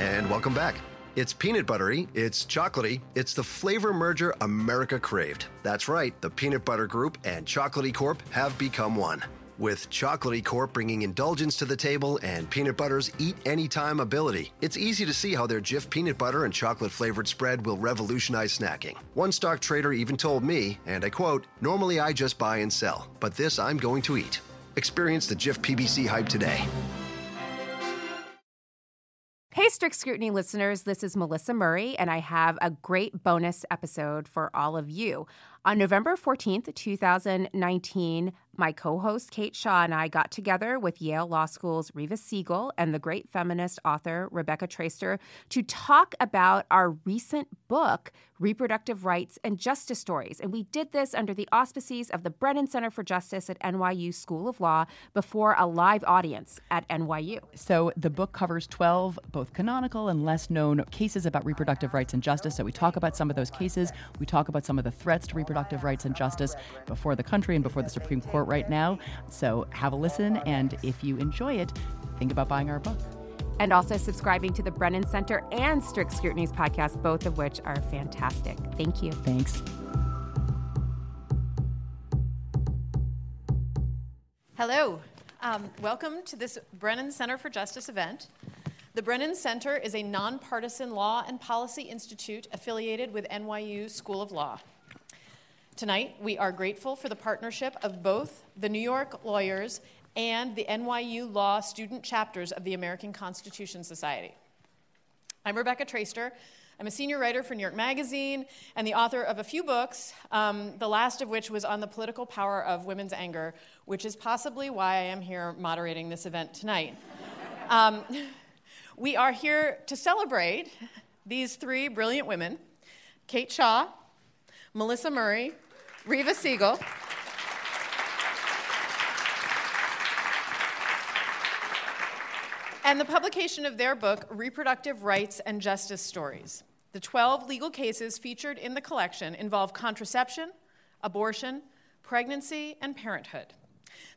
and welcome back. It's peanut buttery, it's chocolatey, it's the flavor merger America craved. That's right, the Peanut Butter Group and Chocolatey Corp have become one. With Chocolatey Corp bringing indulgence to the table and Peanut Butter's eat anytime ability, it's easy to see how their Jif peanut butter and chocolate flavored spread will revolutionize snacking. One stock trader even told me, and I quote, Normally I just buy and sell, but this I'm going to eat. Experience the Jif PBC hype today. Hey, Strict Scrutiny listeners, this is Melissa Murray, and I have a great bonus episode for all of you. On November 14th, 2019, my co host Kate Shaw and I got together with Yale Law School's Reva Siegel and the great feminist author Rebecca Traister to talk about our recent book, Reproductive Rights and Justice Stories. And we did this under the auspices of the Brennan Center for Justice at NYU School of Law before a live audience at NYU. So the book covers 12 both canonical and less known cases about reproductive rights and justice. So we talk about some of those cases, we talk about some of the threats to reproductive rights and justice before the country and before the Supreme Court right now. So have a listen, and if you enjoy it, think about buying our book. And also subscribing to the Brennan Center and Strict Scrutiny's podcast, both of which are fantastic. Thank you. Thanks. Hello. Um, welcome to this Brennan Center for Justice event. The Brennan Center is a nonpartisan law and policy institute affiliated with NYU School of Law. Tonight, we are grateful for the partnership of both the New York lawyers and the NYU Law student chapters of the American Constitution Society. I'm Rebecca Traister. I'm a senior writer for New York Magazine and the author of a few books, um, the last of which was on the political power of women's anger, which is possibly why I am here moderating this event tonight. um, we are here to celebrate these three brilliant women Kate Shaw, Melissa Murray, Reva Siegel. and the publication of their book, Reproductive Rights and Justice Stories. The 12 legal cases featured in the collection involve contraception, abortion, pregnancy, and parenthood.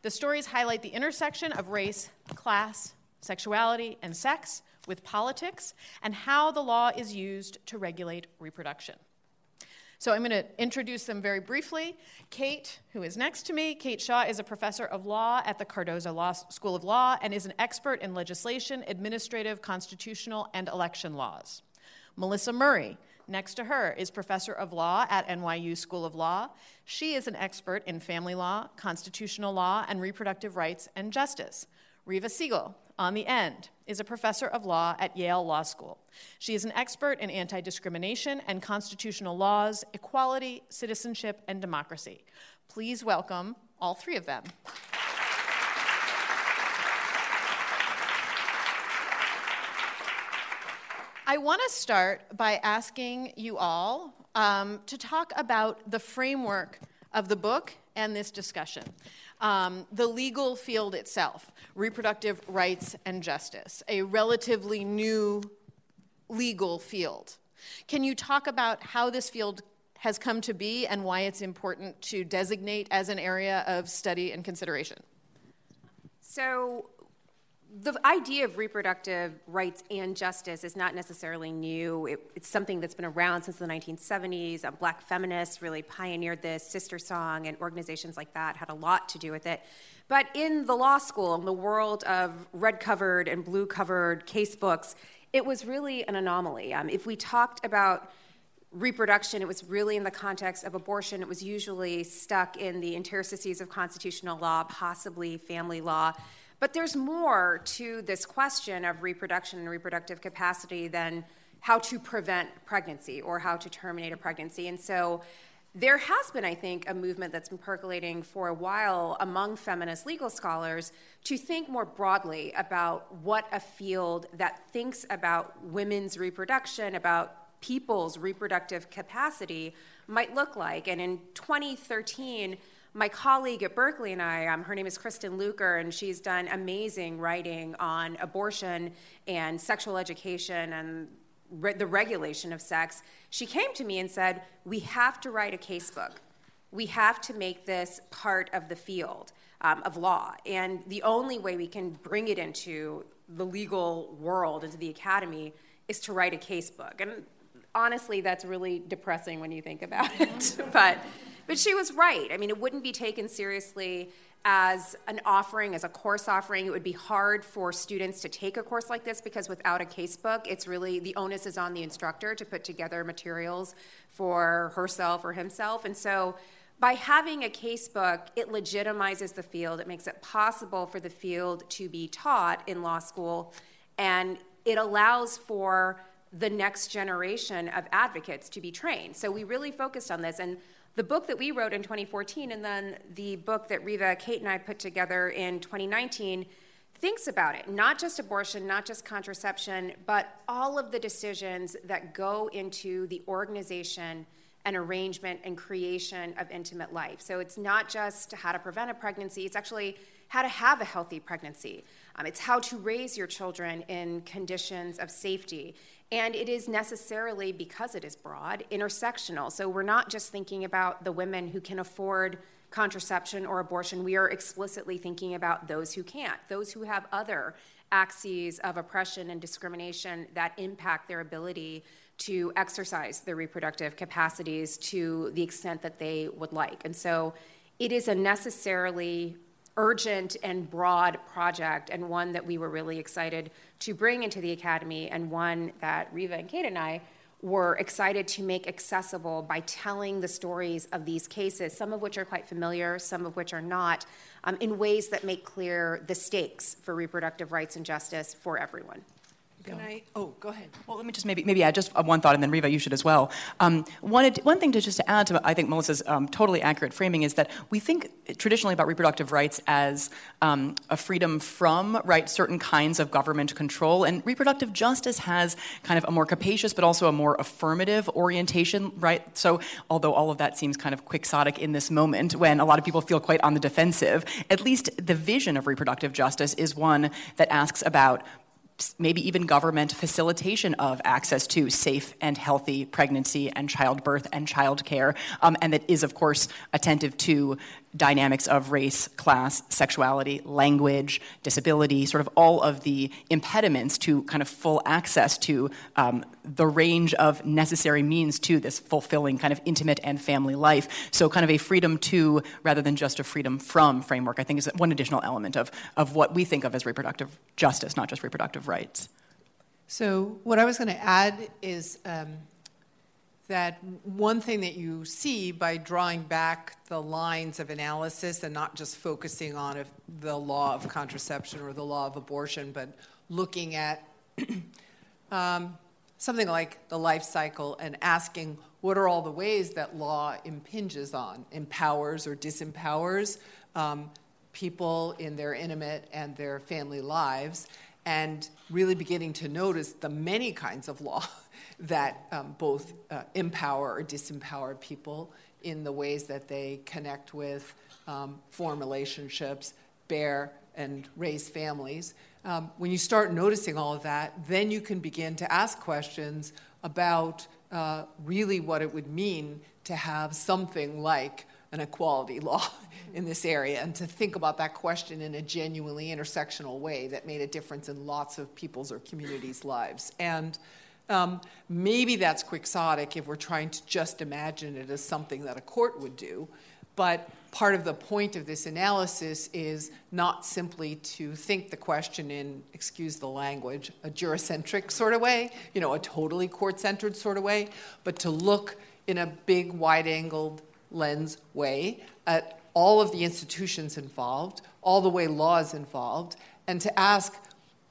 The stories highlight the intersection of race, class, sexuality, and sex with politics, and how the law is used to regulate reproduction. So I'm going to introduce them very briefly. Kate, who is next to me, Kate Shaw is a professor of law at the Cardozo Law School of Law and is an expert in legislation, administrative, constitutional, and election laws. Melissa Murray, next to her, is professor of law at NYU School of Law. She is an expert in family law, constitutional law, and reproductive rights and justice. Reva Siegel, on the end, is a professor of law at Yale Law School. She is an expert in anti discrimination and constitutional laws, equality, citizenship, and democracy. Please welcome all three of them. I want to start by asking you all um, to talk about the framework of the book and this discussion. Um, the legal field itself, reproductive rights and justice, a relatively new legal field. Can you talk about how this field has come to be and why it's important to designate as an area of study and consideration? So, the idea of reproductive rights and justice is not necessarily new. It, it's something that's been around since the 1970s. Um, black feminists really pioneered this. SisterSong and organizations like that had a lot to do with it. But in the law school, in the world of red covered and blue covered case books, it was really an anomaly. Um, if we talked about reproduction, it was really in the context of abortion. It was usually stuck in the interstices of constitutional law, possibly family law. But there's more to this question of reproduction and reproductive capacity than how to prevent pregnancy or how to terminate a pregnancy. And so there has been, I think, a movement that's been percolating for a while among feminist legal scholars to think more broadly about what a field that thinks about women's reproduction, about people's reproductive capacity might look like. And in 2013, my colleague at Berkeley and I, um, her name is Kristin Luker, and she's done amazing writing on abortion and sexual education and re- the regulation of sex. She came to me and said, We have to write a casebook. We have to make this part of the field um, of law. And the only way we can bring it into the legal world, into the academy, is to write a casebook. And honestly, that's really depressing when you think about it. but, but she was right. I mean, it wouldn't be taken seriously as an offering, as a course offering. It would be hard for students to take a course like this because without a casebook, it's really the onus is on the instructor to put together materials for herself or himself. And so by having a casebook, it legitimizes the field. It makes it possible for the field to be taught in law school, and it allows for the next generation of advocates to be trained. So we really focused on this. And the book that we wrote in 2014 and then the book that Reva, Kate, and I put together in 2019 thinks about it not just abortion, not just contraception, but all of the decisions that go into the organization and arrangement and creation of intimate life. So it's not just how to prevent a pregnancy, it's actually how to have a healthy pregnancy. Um, it's how to raise your children in conditions of safety. And it is necessarily, because it is broad, intersectional. So we're not just thinking about the women who can afford contraception or abortion. We are explicitly thinking about those who can't, those who have other axes of oppression and discrimination that impact their ability to exercise their reproductive capacities to the extent that they would like. And so it is a necessarily urgent and broad project, and one that we were really excited to bring into the Academy, and one that Reva and Kate and I were excited to make accessible by telling the stories of these cases, some of which are quite familiar, some of which are not, um, in ways that make clear the stakes for reproductive rights and justice for everyone. Can I? Oh, go ahead. Well, let me just maybe maybe add just one thought, and then Reva, you should as well. Um, one one thing to just to add to I think Melissa's um, totally accurate framing is that we think traditionally about reproductive rights as um, a freedom from right certain kinds of government control, and reproductive justice has kind of a more capacious but also a more affirmative orientation, right? So although all of that seems kind of quixotic in this moment, when a lot of people feel quite on the defensive, at least the vision of reproductive justice is one that asks about maybe even government facilitation of access to safe and healthy pregnancy and childbirth and childcare, um, and that is, of course, attentive to dynamics of race, class, sexuality, language, disability, sort of all of the impediments to kind of full access to um, the range of necessary means to this fulfilling kind of intimate and family life. So, kind of a freedom to rather than just a freedom from framework, I think is one additional element of, of what we think of as reproductive justice, not just reproductive rights. So, what I was going to add is. Um, that one thing that you see by drawing back the lines of analysis and not just focusing on the law of contraception or the law of abortion, but looking at um, something like the life cycle and asking what are all the ways that law impinges on, empowers or disempowers um, people in their intimate and their family lives, and really beginning to notice the many kinds of law that um, both uh, empower or disempower people in the ways that they connect with, um, form relationships, bear and raise families. Um, when you start noticing all of that, then you can begin to ask questions about uh, really what it would mean to have something like an equality law in this area and to think about that question in a genuinely intersectional way that made a difference in lots of people's or communities' lives. And um, maybe that's quixotic if we're trying to just imagine it as something that a court would do. But part of the point of this analysis is not simply to think the question in, excuse the language, a juricentric sort of way, you know, a totally court centered sort of way, but to look in a big, wide angled lens way at all of the institutions involved, all the way law is involved, and to ask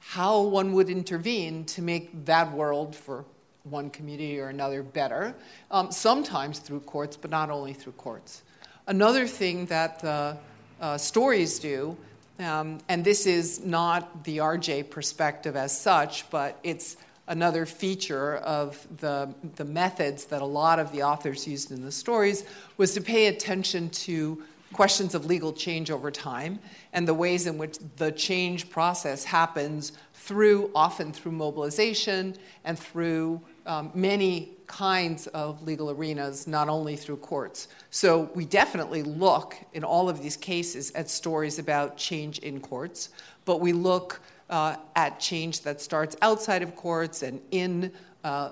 how one would intervene to make that world for one community or another better, um, sometimes through courts, but not only through courts. Another thing that the uh, stories do, um, and this is not the RJ perspective as such, but it's another feature of the, the methods that a lot of the authors used in the stories, was to pay attention to questions of legal change over time and the ways in which the change process happens through, often through mobilization and through um, many kinds of legal arenas, not only through courts. So we definitely look in all of these cases at stories about change in courts, but we look uh, at change that starts outside of courts and in uh,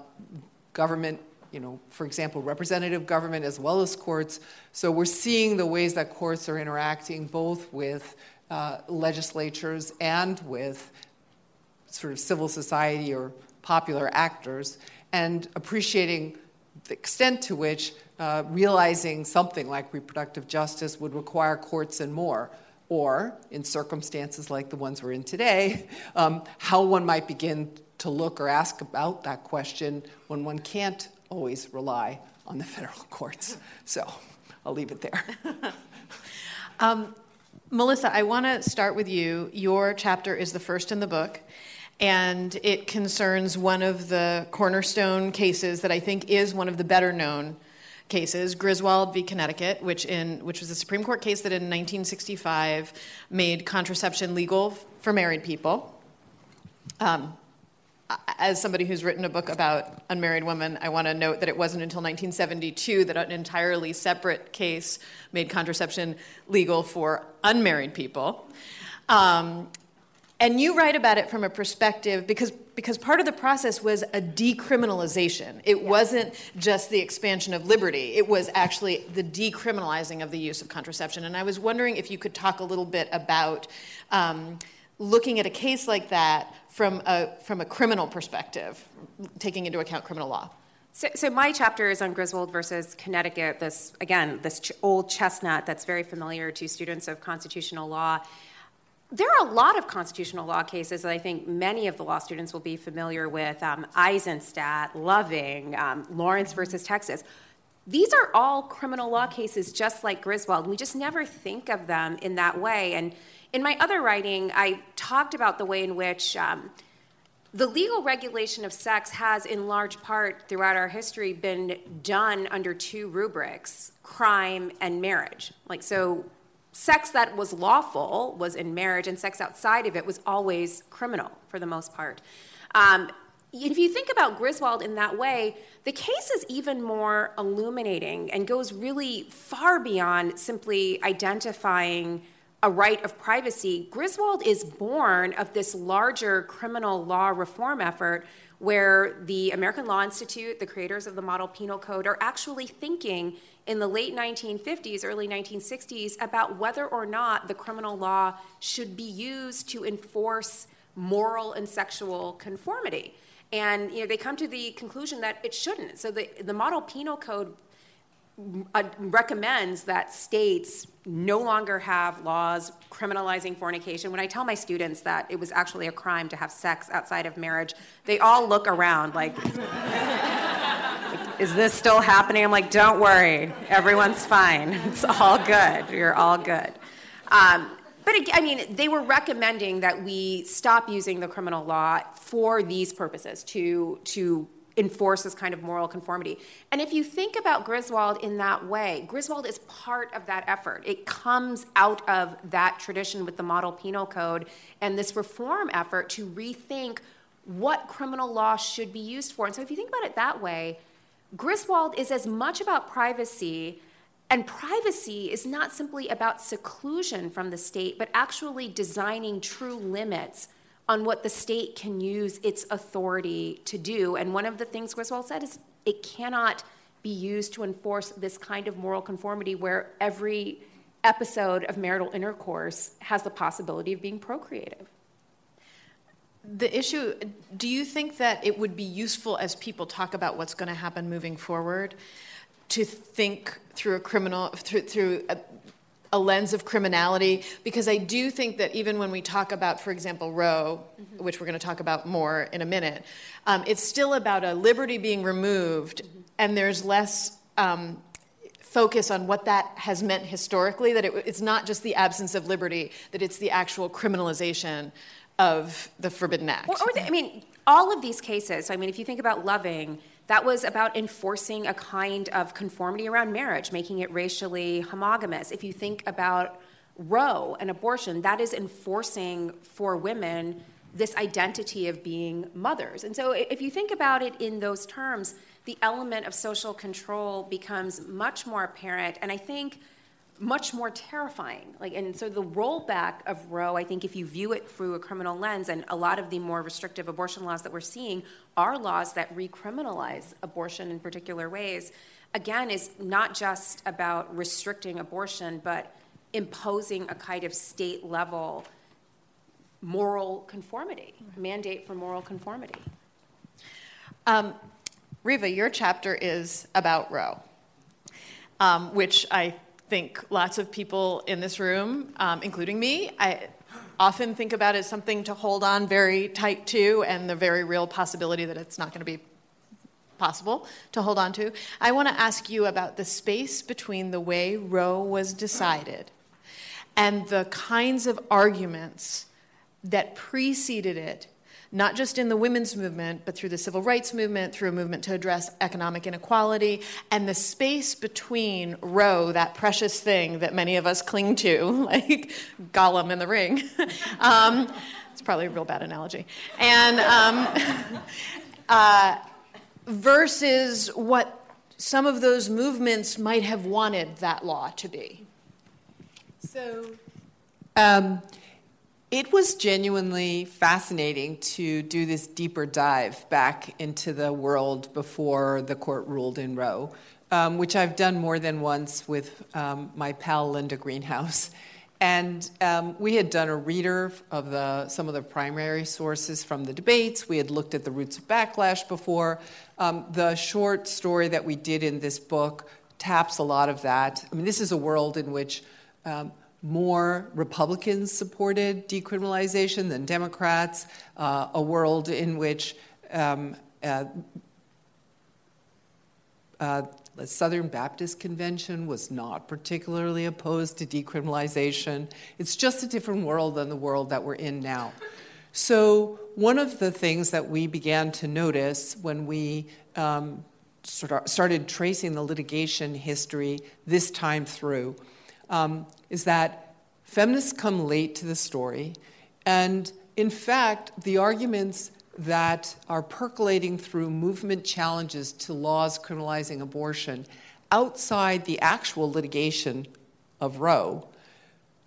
government, you know, for example, representative government as well as courts. So we're seeing the ways that courts are interacting both with uh, legislatures and with sort of civil society or popular actors, and appreciating the extent to which uh, realizing something like reproductive justice would require courts and more or in circumstances like the ones we're in today, um, how one might begin to look or ask about that question when one can't always rely on the federal courts. So I'll leave it there. um, Melissa, I want to start with you. Your chapter is the first in the book, and it concerns one of the cornerstone cases that I think is one of the better known cases, Griswold v. Connecticut, which, in, which was a Supreme Court case that in 1965 made contraception legal for married people. Um, as somebody who's written a book about unmarried women, I want to note that it wasn't until 1972 that an entirely separate case made contraception legal for unmarried people. Um, and you write about it from a perspective because because part of the process was a decriminalization. It yeah. wasn't just the expansion of liberty. It was actually the decriminalizing of the use of contraception. And I was wondering if you could talk a little bit about um, looking at a case like that from a from a criminal perspective, taking into account criminal law. So, so, my chapter is on Griswold versus Connecticut. This again, this ch- old chestnut that's very familiar to students of constitutional law there are a lot of constitutional law cases that I think many of the law students will be familiar with um, Eisenstadt, Loving, um, Lawrence versus Texas. These are all criminal law cases just like Griswold. We just never think of them in that way. And in my other writing, I talked about the way in which um, the legal regulation of sex has, in large part, throughout our history, been done under two rubrics crime and marriage. Like, so sex that was lawful was in marriage, and sex outside of it was always criminal for the most part. Um, if you think about Griswold in that way, the case is even more illuminating and goes really far beyond simply identifying a right of privacy. Griswold is born of this larger criminal law reform effort where the American Law Institute, the creators of the Model Penal Code, are actually thinking in the late 1950s, early 1960s about whether or not the criminal law should be used to enforce moral and sexual conformity. And you know, they come to the conclusion that it shouldn't. So the, the Model Penal Code recommends that states no longer have laws criminalizing fornication. When I tell my students that it was actually a crime to have sex outside of marriage, they all look around like, is this still happening? I'm like, don't worry, everyone's fine. It's all good. You're all good. Um, but I mean, they were recommending that we stop using the criminal law for these purposes to to enforce this kind of moral conformity. And if you think about Griswold in that way, Griswold is part of that effort. It comes out of that tradition with the model penal code and this reform effort to rethink what criminal law should be used for. And so if you think about it that way, Griswold is as much about privacy. And privacy is not simply about seclusion from the state, but actually designing true limits on what the state can use its authority to do. And one of the things Griswold said is it cannot be used to enforce this kind of moral conformity where every episode of marital intercourse has the possibility of being procreative. The issue do you think that it would be useful as people talk about what's going to happen moving forward to think through a criminal through, through a, a lens of criminality because I do think that even when we talk about, for example, Roe, mm-hmm. which we're going to talk about more in a minute, um, it's still about a liberty being removed, mm-hmm. and there's less. Um, focus on what that has meant historically that it, it's not just the absence of liberty that it's the actual criminalization of the forbidden act the, i mean all of these cases i mean if you think about loving that was about enforcing a kind of conformity around marriage, making it racially homogamous. If you think about Roe and abortion, that is enforcing for women this identity of being mothers. And so if you think about it in those terms, the element of social control becomes much more apparent. And I think much more terrifying. Like, and so the rollback of Roe, I think, if you view it through a criminal lens, and a lot of the more restrictive abortion laws that we're seeing are laws that recriminalize abortion in particular ways. Again, is not just about restricting abortion, but imposing a kind of state level moral conformity, mandate for moral conformity. Um, Reva, your chapter is about Roe, um, which I think lots of people in this room, um, including me, I often think about as something to hold on very tight to, and the very real possibility that it's not going to be possible to hold on to. I want to ask you about the space between the way Roe was decided and the kinds of arguments that preceded it, not just in the women's movement, but through the civil rights movement, through a movement to address economic inequality, and the space between Roe, that precious thing that many of us cling to, like Gollum in the ring. um, it's probably a real bad analogy. And um, uh, versus what some of those movements might have wanted that law to be. So, um, it was genuinely fascinating to do this deeper dive back into the world before the court ruled in Roe, um, which I've done more than once with um, my pal Linda Greenhouse. And um, we had done a reader of the, some of the primary sources from the debates. We had looked at the roots of backlash before. Um, the short story that we did in this book taps a lot of that. I mean, this is a world in which um, more Republicans supported decriminalization than Democrats, uh, a world in which um, uh, uh, the Southern Baptist Convention was not particularly opposed to decriminalization. It's just a different world than the world that we're in now. So, one of the things that we began to notice when we um, started tracing the litigation history this time through um, is that feminists come late to the story. And in fact, the arguments that are percolating through movement challenges to laws criminalizing abortion outside the actual litigation of Roe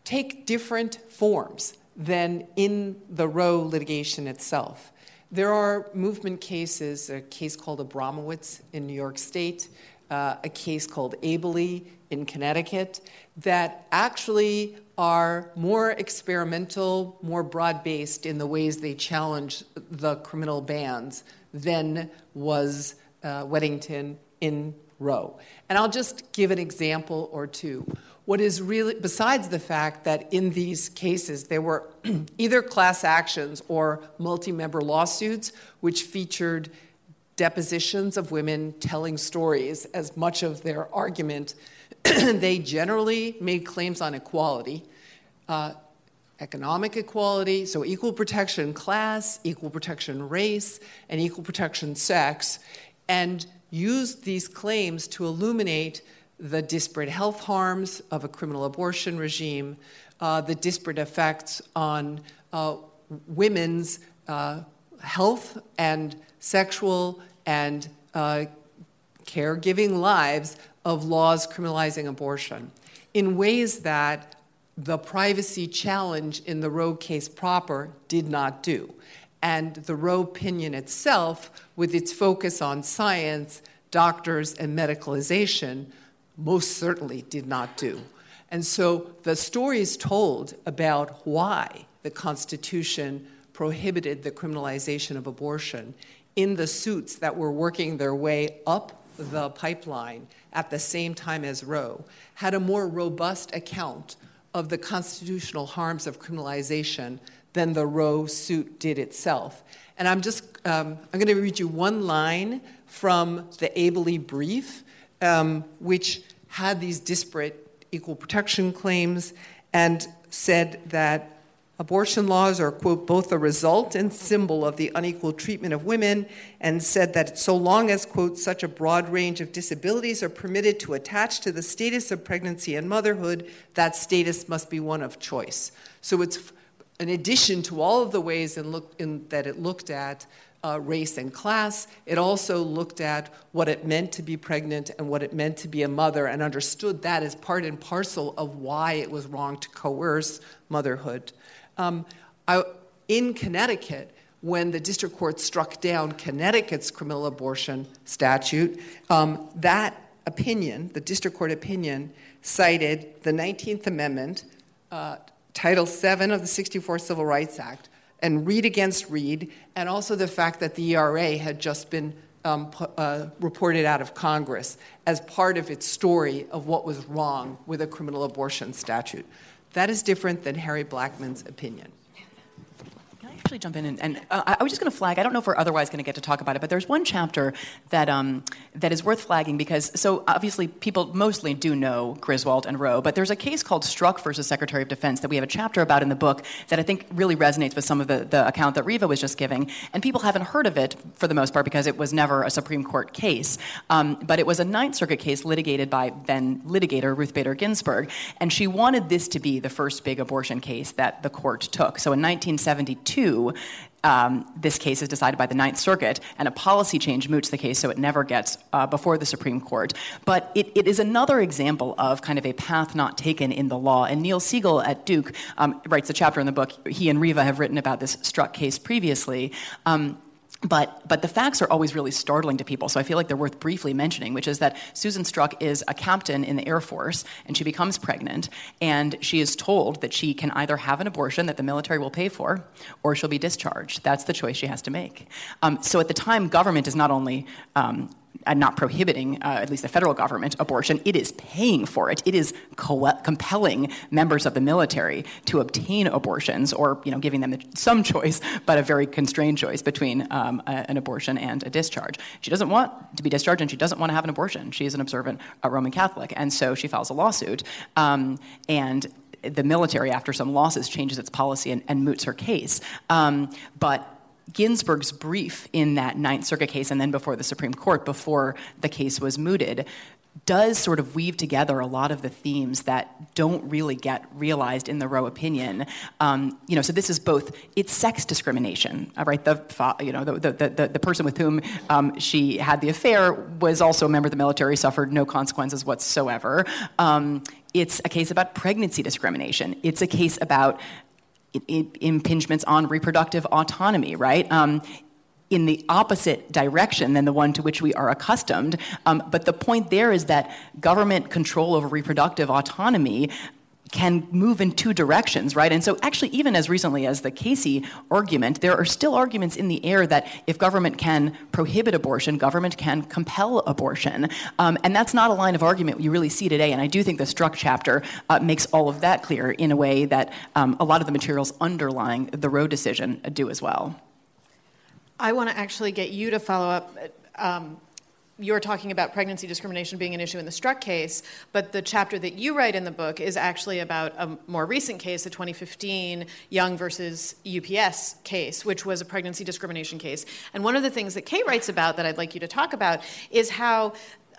take different forms than in the Roe litigation itself. There are movement cases, a case called Abramowicz in New York State, uh, a case called Abele in Connecticut, that actually are more experimental, more broad based in the ways they challenge the criminal bans than was uh, Weddington in Roe. And I'll just give an example or two. What is really, besides the fact that in these cases there were either class actions or multi member lawsuits, which featured depositions of women telling stories as much of their argument they generally made claims on equality, uh, economic equality, so equal protection class, equal protection race, and equal protection sex, and used these claims to illuminate the disparate health harms of a criminal abortion regime, uh, the disparate effects on uh, women's uh, health and sexual and uh, caregiving lives of laws criminalizing abortion in ways that the privacy challenge in the Roe case proper did not do. And the Roe opinion itself, with its focus on science, doctors, and medicalization, most certainly did not do. And so the stories told about why the Constitution prohibited the criminalization of abortion in the suits that were working their way up the pipeline at the same time as Roe, had a more robust account of the constitutional harms of criminalization than the Roe suit did itself. And I'm just, um, I'm going to read you one line from the Abele brief, um, which had these disparate equal protection claims and said that Abortion laws are, quote, both a result and symbol of the unequal treatment of women, and said that so long as, quote, such a broad range of disabilities are permitted to attach to the status of pregnancy and motherhood, that status must be one of choice. So it's in addition to all of the ways in look, in, that it looked at uh, race and class. It also looked at what it meant to be pregnant and what it meant to be a mother and understood that as part and parcel of why it was wrong to coerce motherhood. Um, I, in Connecticut, when the district court struck down Connecticut's criminal abortion statute, um, that opinion, the district court opinion, cited the 19th Amendment, uh, Title VII of the 64 Civil Rights Act, and Reed against Reed, and also the fact that the ERA had just been um, uh, reported out of Congress as part of its story of what was wrong with a criminal abortion statute. That is different than Harry Blackmun's opinion actually jump in and, and uh, I was just going to flag. I don't know if we're otherwise going to get to talk about it, but there's one chapter that um, that is worth flagging because so obviously people mostly do know Griswold and Roe, but there's a case called Struck versus Secretary of Defense that we have a chapter about in the book that I think really resonates with some of the, the account that Reva was just giving, and people haven't heard of it for the most part because it was never a Supreme Court case, um, but it was a Ninth Circuit case litigated by then litigator Ruth Bader Ginsburg, and she wanted this to be the first big abortion case that the court took. So in 1972 um, this case is decided by the Ninth Circuit, and a policy change moots the case so it never gets uh, before the Supreme Court. But it, it is another example of kind of a path not taken in the law. And Neil Siegel at Duke um, writes a chapter in the book. He and Reva have written about this Struck case previously. Um, but, but the facts are always really startling to people, so I feel like they're worth briefly mentioning, which is that Susan Struck is a captain in the Air Force, and she becomes pregnant, and she is told that she can either have an abortion that the military will pay for, or she'll be discharged. That's the choice she has to make. Um, so at the time, government is not only um, and not prohibiting, uh, at least the federal government, abortion. It is paying for it. It is co- compelling members of the military to obtain abortions, or you know, giving them some choice, but a very constrained choice between um, a, an abortion and a discharge. She doesn't want to be discharged, and she doesn't want to have an abortion. She is an observant Roman Catholic, and so she files a lawsuit. Um, and the military, after some losses, changes its policy and, and moots her case. Um, but Ginsburg's brief in that Ninth Circuit case and then before the Supreme Court, before the case was mooted, does sort of weave together a lot of the themes that don't really get realized in the Roe opinion. Um, you know, so this is both it's sex discrimination, uh, right? The you know the the, the, the person with whom um, she had the affair was also a member of the military, suffered no consequences whatsoever. Um, it's a case about pregnancy discrimination. It's a case about impingements on reproductive autonomy, right? Um, in the opposite direction than the one to which we are accustomed. Um, but the point there is that government control over reproductive autonomy can move in two directions, right? And so, actually, even as recently as the Casey argument, there are still arguments in the air that if government can prohibit abortion, government can compel abortion. Um, and that's not a line of argument you really see today. And I do think the Struck chapter uh, makes all of that clear in a way that um, a lot of the materials underlying the Roe decision do as well. I want to actually get you to follow up. Um, you're talking about pregnancy discrimination being an issue in the Struck case, but the chapter that you write in the book is actually about a more recent case, the 2015 Young versus UPS case, which was a pregnancy discrimination case. And one of the things that Kate writes about that I'd like you to talk about is how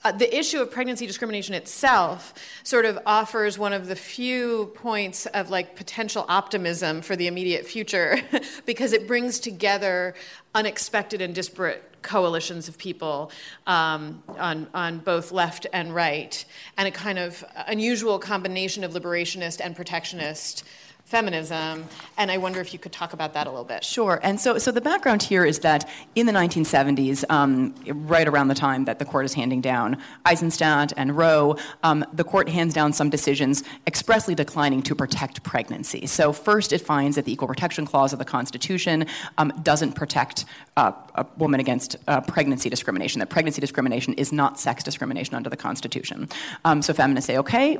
uh, the issue of pregnancy discrimination itself sort of offers one of the few points of like potential optimism for the immediate future because it brings together unexpected and disparate coalitions of people um, on, on both left and right, and a kind of unusual combination of liberationist and protectionist feminism, and I wonder if you could talk about that a little bit. Sure. And so, so the background here is that in the 1970s, um, right around the time that the court is handing down Eisenstadt and Roe, um, the court hands down some decisions expressly declining to protect pregnancy. So first, it finds that the Equal Protection Clause of the Constitution um, doesn't protect uh, a woman against uh, pregnancy discrimination. That pregnancy discrimination is not sex discrimination under the Constitution. Um, so feminists say, okay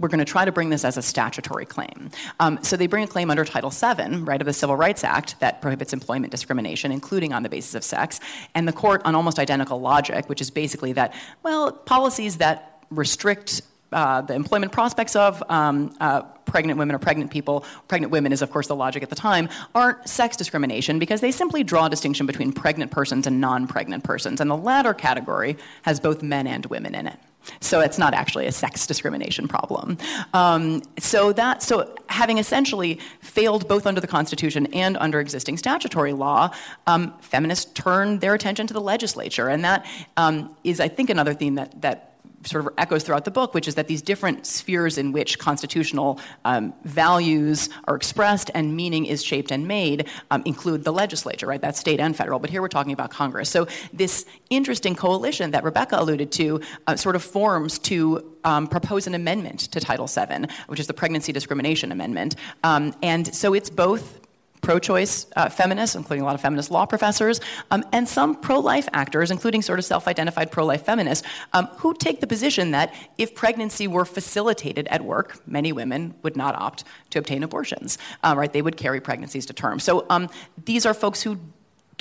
we're going to try to bring this as a statutory claim. Um, so they bring a claim under Title VII, right, of the Civil Rights Act that prohibits employment discrimination, including on the basis of sex. And the court, on almost identical logic, which is basically that, well, policies that restrict uh, the employment prospects of um, uh, pregnant women or pregnant people, pregnant women is, of course, the logic at the time, aren't sex discrimination because they simply draw a distinction between pregnant persons and non pregnant persons. And the latter category has both men and women in it. So it's not actually a sex discrimination problem. Um, so that so having essentially failed both under the Constitution and under existing statutory law, um, feminists turned their attention to the legislature, and that um, is, I think, another theme that that sort of echoes throughout the book, which is that these different spheres in which constitutional um, values are expressed and meaning is shaped and made um, include the legislature, right? That's state and federal. But here we're talking about Congress. So this interesting coalition that Rebecca alluded to uh, sort of forms to um, propose an amendment to Title VII, which is the Pregnancy Discrimination Amendment. Um, and so it's both pro choice uh, feminists, including a lot of feminist law professors, um, and some pro life actors, including sort of self identified pro life feminists, um, who take the position that if pregnancy were facilitated at work, many women would not opt to obtain abortions, uh, right? They would carry pregnancies to term. So um, these are folks who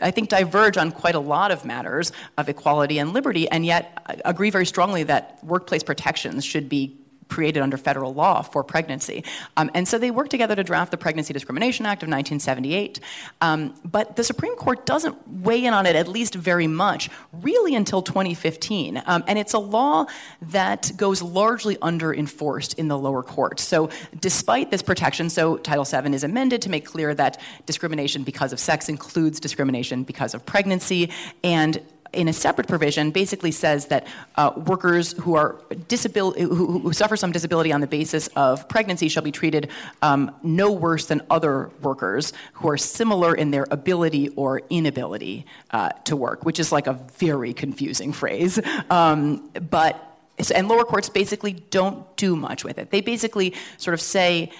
I think, diverge on quite a lot of matters of equality and liberty, and yet uh, agree very strongly that workplace protections should be created under federal law for pregnancy. Um, and so they worked together to draft the Pregnancy Discrimination Act of 1978. Um, but the Supreme Court doesn't weigh in on it, at least very much, really until 2015. Um, and it's a law that goes largely under enforced in the lower courts. So despite this protection, so Title VII is amended to make clear that discrimination because of sex includes discrimination because of pregnancy. And in a separate provision basically says that uh, workers who are disabil- who, who, suffer some disability on the basis of pregnancy shall be treated um, no worse than other workers who are similar in their ability or inability uh, to work, which is like a very confusing phrase. Um, but and lower courts basically don't do much with it. They basically sort of say,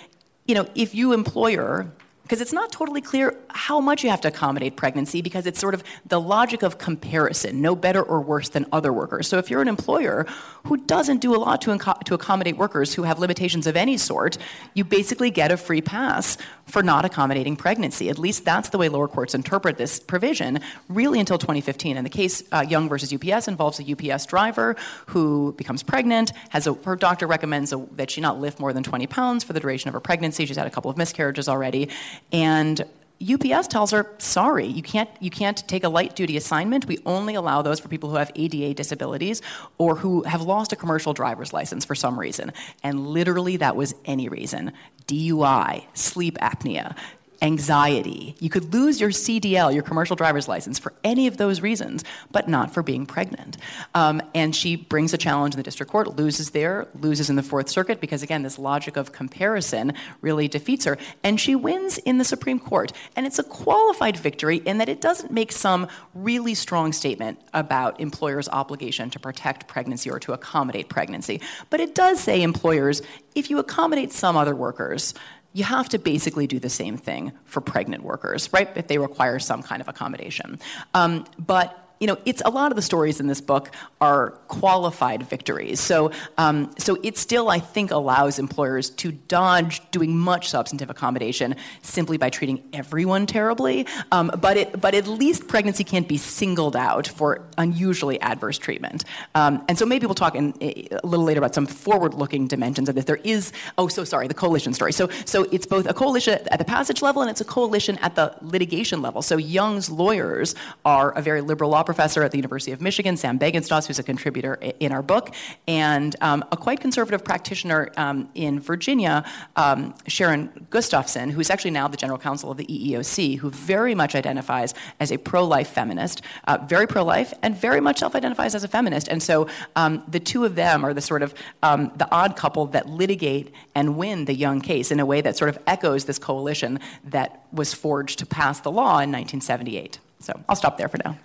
you know, if you employer because it's not totally clear how much you have to accommodate pregnancy because it's sort of the logic of comparison, no better or worse than other workers. So if you're an employer who doesn't do a lot to, inco- to accommodate workers who have limitations of any sort, you basically get a free pass for not accommodating pregnancy. At least that's the way lower courts interpret this provision, really until 2015. And the case uh, Young versus UPS involves a UPS driver who becomes pregnant, has a, her doctor recommends a, that she not lift more than 20 pounds for the duration of her pregnancy. She's had a couple of miscarriages already. And UPS tells her, sorry, you can't, you can't take a light duty assignment. We only allow those for people who have ADA disabilities or who have lost a commercial driver's license for some reason. And literally, that was any reason DUI, sleep apnea, anxiety. You could lose your CDL, your commercial driver's license, for any of those reasons, but not for being pregnant. Um, and she brings a challenge in the district court, loses there, loses in the Fourth Circuit, because again, this logic of comparison really defeats her. And she wins in the Supreme Court. And it's a qualified victory in that it doesn't make some really strong statement about employers' obligation to protect pregnancy or to accommodate pregnancy. But it does say employers, if you accommodate some other workers, you have to basically do the same thing for pregnant workers, right? If they require some kind of accommodation. Um, but you know, it's a lot of the stories in this book are qualified victories. So, um, so it still, I think, allows employers to dodge doing much substantive accommodation simply by treating everyone terribly. Um, but it, but at least pregnancy can't be singled out for unusually adverse treatment. Um, and so maybe we'll talk in, a little later about some forward-looking dimensions of this. There is, oh, so sorry, the coalition story. So, so it's both a coalition at the passage level and it's a coalition at the litigation level. So Young's lawyers are a very liberal law professor at the University of Michigan, Sam Bagenstos, who's a contributor in our book, and um, a quite conservative practitioner um, in Virginia, um, Sharon Gustafson, who's actually now the general counsel of the EEOC, who very much identifies as a pro life feminist, uh, very pro life, and very much self identifies as a feminist. And so um, the two of them are the sort of um, the odd couple that litigate and win the Young case in a way that sort of echoes this coalition that was forged to pass the law in 1978. So I'll stop there for now.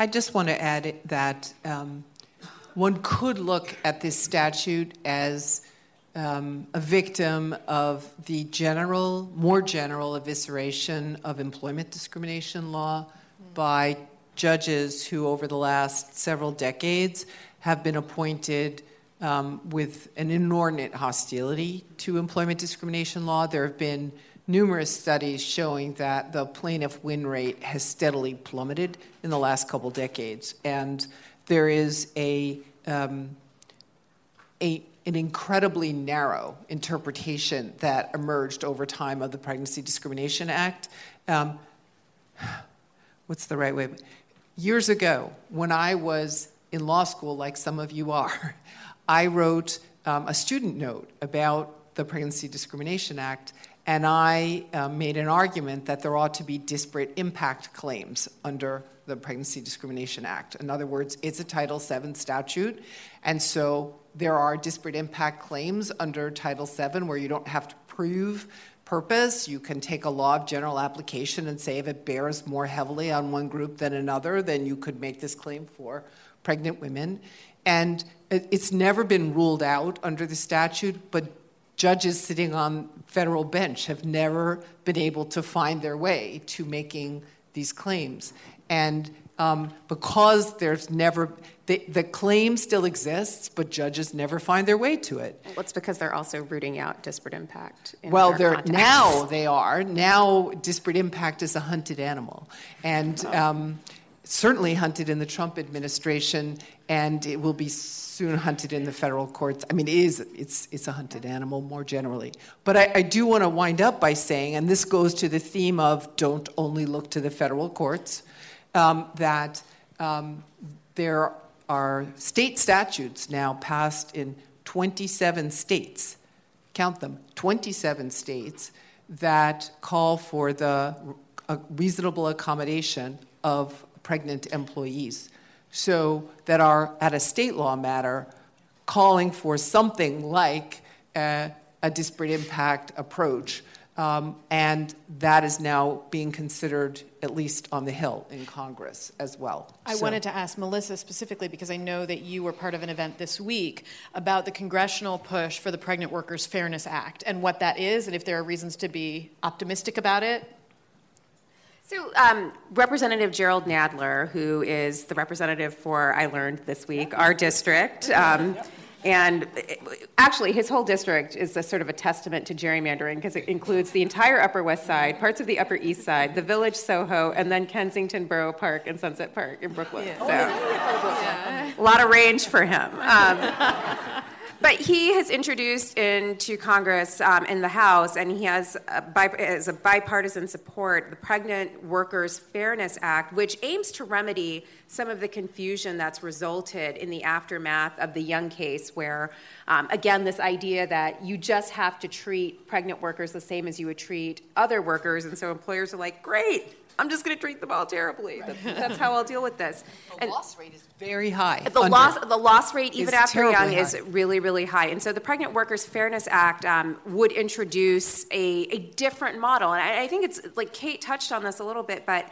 I just want to add that um, one could look at this statute as um, a victim of the general, more general evisceration of employment discrimination law by judges who, over the last several decades, have been appointed um, with an inordinate hostility to employment discrimination law. There have been numerous studies showing that the plaintiff win rate has steadily plummeted in the last couple decades. And there is a, um, a, an incredibly narrow interpretation that emerged over time of the Pregnancy Discrimination Act. Um, what's the right way? Years ago, when I was in law school, like some of you are, I wrote um, a student note about the Pregnancy Discrimination Act, and I uh, made an argument that there ought to be disparate impact claims under the Pregnancy Discrimination Act. In other words, it's a Title VII statute, and so there are disparate impact claims under Title VII where you don't have to prove purpose. You can take a law of general application and say if it bears more heavily on one group than another, then you could make this claim for pregnant women. And it's never been ruled out under the statute, but judges sitting on federal bench have never been able to find their way to making these claims. And um, because there's never, the, the, claim still exists, but judges never find their way to it. Well, it's because they're also rooting out disparate impact. well, they're now they are now disparate impact is a hunted animal, and oh. um, certainly hunted in the Trump administration, and it will be soon hunted in the federal courts. I mean, it is it's it's a hunted animal more generally. But I, I do want to wind up by saying, and this goes to the theme of don't only look to the federal courts um, that um, there are state statutes now passed in 27 states, count them, 27 states, that call for the reasonable accommodation of pregnant employees. So, that are at a state law matter calling for something like a, a disparate impact approach um, and that is now being considered, at least on the Hill in Congress as well. I so. wanted to ask Melissa specifically because I know that you were part of an event this week about the congressional push for the Pregnant Workers Fairness Act and what that is, and if there are reasons to be optimistic about it. So, um, Representative Jerrold Nadler, who is the representative for, I learned this week, our district. Um, and actually, his whole district is a sort of a testament to gerrymandering because it includes the entire Upper West Side, parts of the Upper East Side, the Village Soho, and then Kensington Borough Park and Sunset Park in Brooklyn. So, a lot of range for him. Um, but he has introduced into Congress um, in the House, and he has a, as a bipartisan support the Pregnant Workers Fairness Act, which aims to remedy some of the confusion that's resulted in the aftermath of the Young case, where, um, again, this idea that you just have to treat pregnant workers the same as you would treat other workers, and so employers are like, great, I'm just going to treat them all terribly. That's, that's, how I'll deal with this. The and loss rate is very high. The loss, the loss rate, even after young, high. is really, really high. And so the Pregnant Workers Fairness Act um, would introduce a, a different model. And I, I think it's like Kate touched on this a little bit, but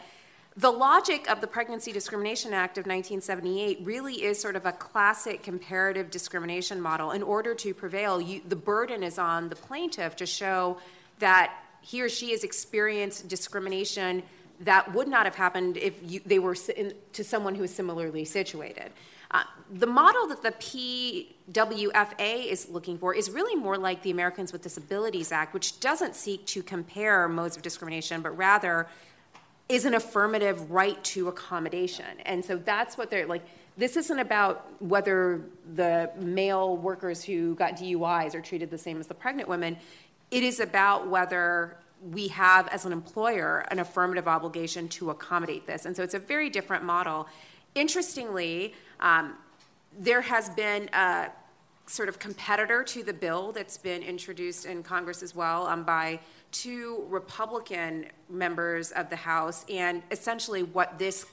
the logic of the Pregnancy Discrimination Act of 1978 really is sort of a classic comparative discrimination model. In order to prevail, you, the burden is on the plaintiff to show that he or she has experienced discrimination that would not have happened if you, they were in, to someone who is similarly situated. Uh, the model that the PWFA is looking for is really more like the Americans with Disabilities Act, which doesn't seek to compare modes of discrimination, but rather is an affirmative right to accommodation. And so that's what they're like. This isn't about whether the male workers who got DUIs are treated the same as the pregnant women. It is about whether we have, as an employer, an affirmative obligation to accommodate this. And so it's a very different model. Interestingly, um, there has been a sort of competitor to the bill that's been introduced in Congress as well um, by two Republican members of the House. And essentially, what this,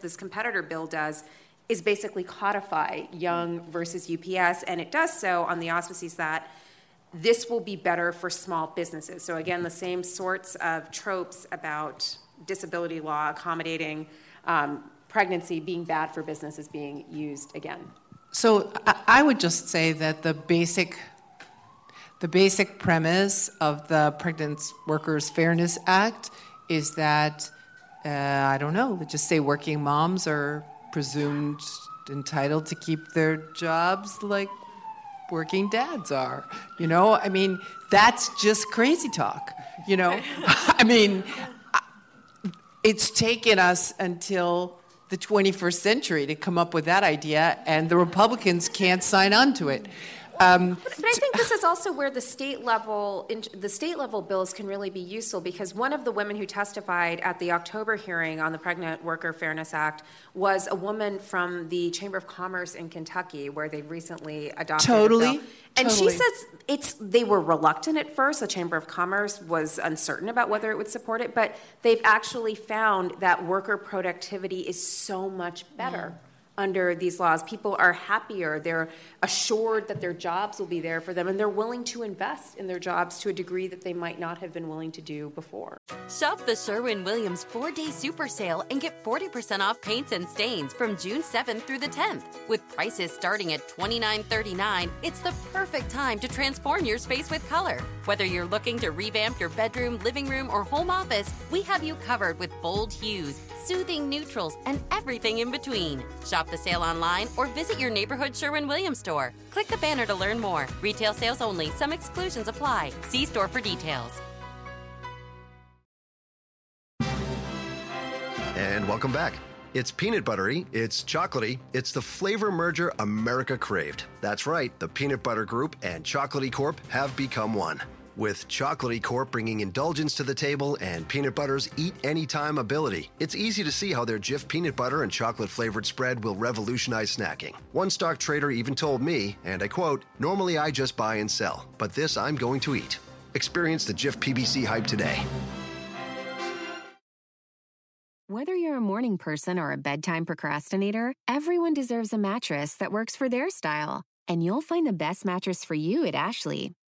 this competitor bill does is basically codify Young versus UPS, and it does so on the auspices that this will be better for small businesses. So, again, the same sorts of tropes about disability law accommodating um, pregnancy being bad for business is being used again. So, I would just say that the basic the basic premise of the Pregnant Workers Fairness Act is that uh, I don't know, just say working moms are presumed entitled to keep their jobs like working dads are. You know, I mean, that's just crazy talk. You know, I mean, it's taken us until the 21st century to come up with that idea, and the Republicans can't sign on to it. Um, but, but I think this is also where the state level the state level bills can really be useful because one of the women who testified at the October hearing on the Pregnant Worker Fairness Act was a woman from the Chamber of Commerce in Kentucky, where they've recently adopted totally. And totally. she says it's they were reluctant at first. The Chamber of Commerce was uncertain about whether it would support it, but they've actually found that worker productivity is so much better. Mm under these laws. People are happier, they're assured that their jobs will be there for them, and they're willing to invest in their jobs to a degree that they might not have been willing to do before. Shop the Sherwin Williams four day super sale and get 40% off paints and stains from June 7th through the 10th. With prices starting at $29.39, it's the perfect time to transform your space with color. Whether you're looking to revamp your bedroom, living room, or home office, we have you covered with bold hues, soothing neutrals, and everything in between. Shop the sale online or visit your neighborhood Sherwin Williams store. Click the banner to learn more. Retail sales only, some exclusions apply. See store for details. And welcome back. It's peanut buttery, it's chocolatey, it's the flavor merger America craved. That's right, the Peanut Butter Group and Chocolaty Corp have become one with Chocolaty Corp bringing indulgence to the table and peanut butter's eat anytime ability. It's easy to see how their Jif peanut butter and chocolate flavored spread will revolutionize snacking. One stock trader even told me, and I quote, Normally I just buy and sell, but this I'm going to eat. Experience the Jif PBC hype today. Whether you're a morning person or a bedtime procrastinator, everyone deserves a mattress that works for their style. And you'll find the best mattress for you at Ashley.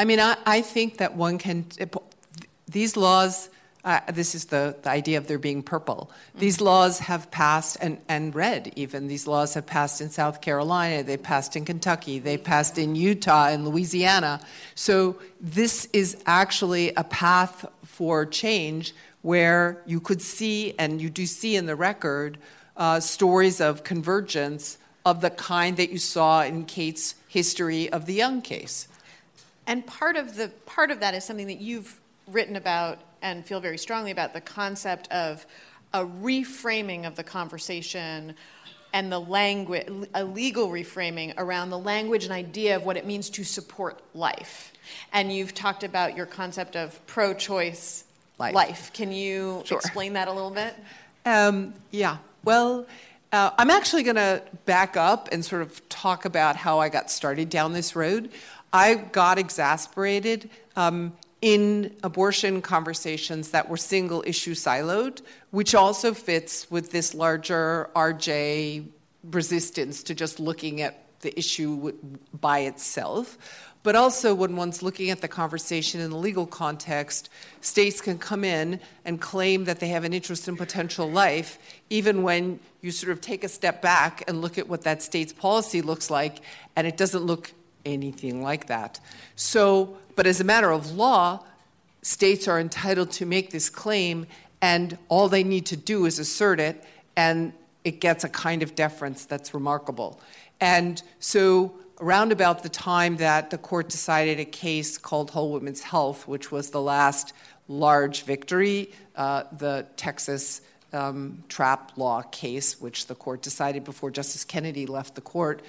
I mean, I, I think that one can these laws, uh, this is the, the idea of there being purple. These laws have passed, and, and red even, these laws have passed in South Carolina, they passed in Kentucky, they passed in Utah and Louisiana. So this is actually a path for change where you could see, and you do see in the record, uh, stories of convergence of the kind that you saw in Kate's history of the Young case. And part of the part of that is something that you've written about and feel very strongly about the concept of a reframing of the conversation and the language, a legal reframing around the language and idea of what it means to support life. And you've talked about your concept of pro choice life. life. Can you sure. explain that a little bit? Um, yeah. Well, uh, I'm actually going to back up and sort of talk about how I got started down this road. I got exasperated um, in abortion conversations that were single issue siloed, which also fits with this larger RJ resistance to just looking at the issue by itself. But also, when one's looking at the conversation in the legal context, states can come in and claim that they have an interest in potential life, even when you sort of take a step back and look at what that state's policy looks like, and it doesn't look anything like that. So, but as a matter of law, states are entitled to make this claim, and all they need to do is assert it, and it gets a kind of deference that's remarkable. And so, around about the time that the court decided a case called Whole Women's Health, which was the last large victory, uh, the Texas um, trap law case, which the court decided before Justice Kennedy left the court,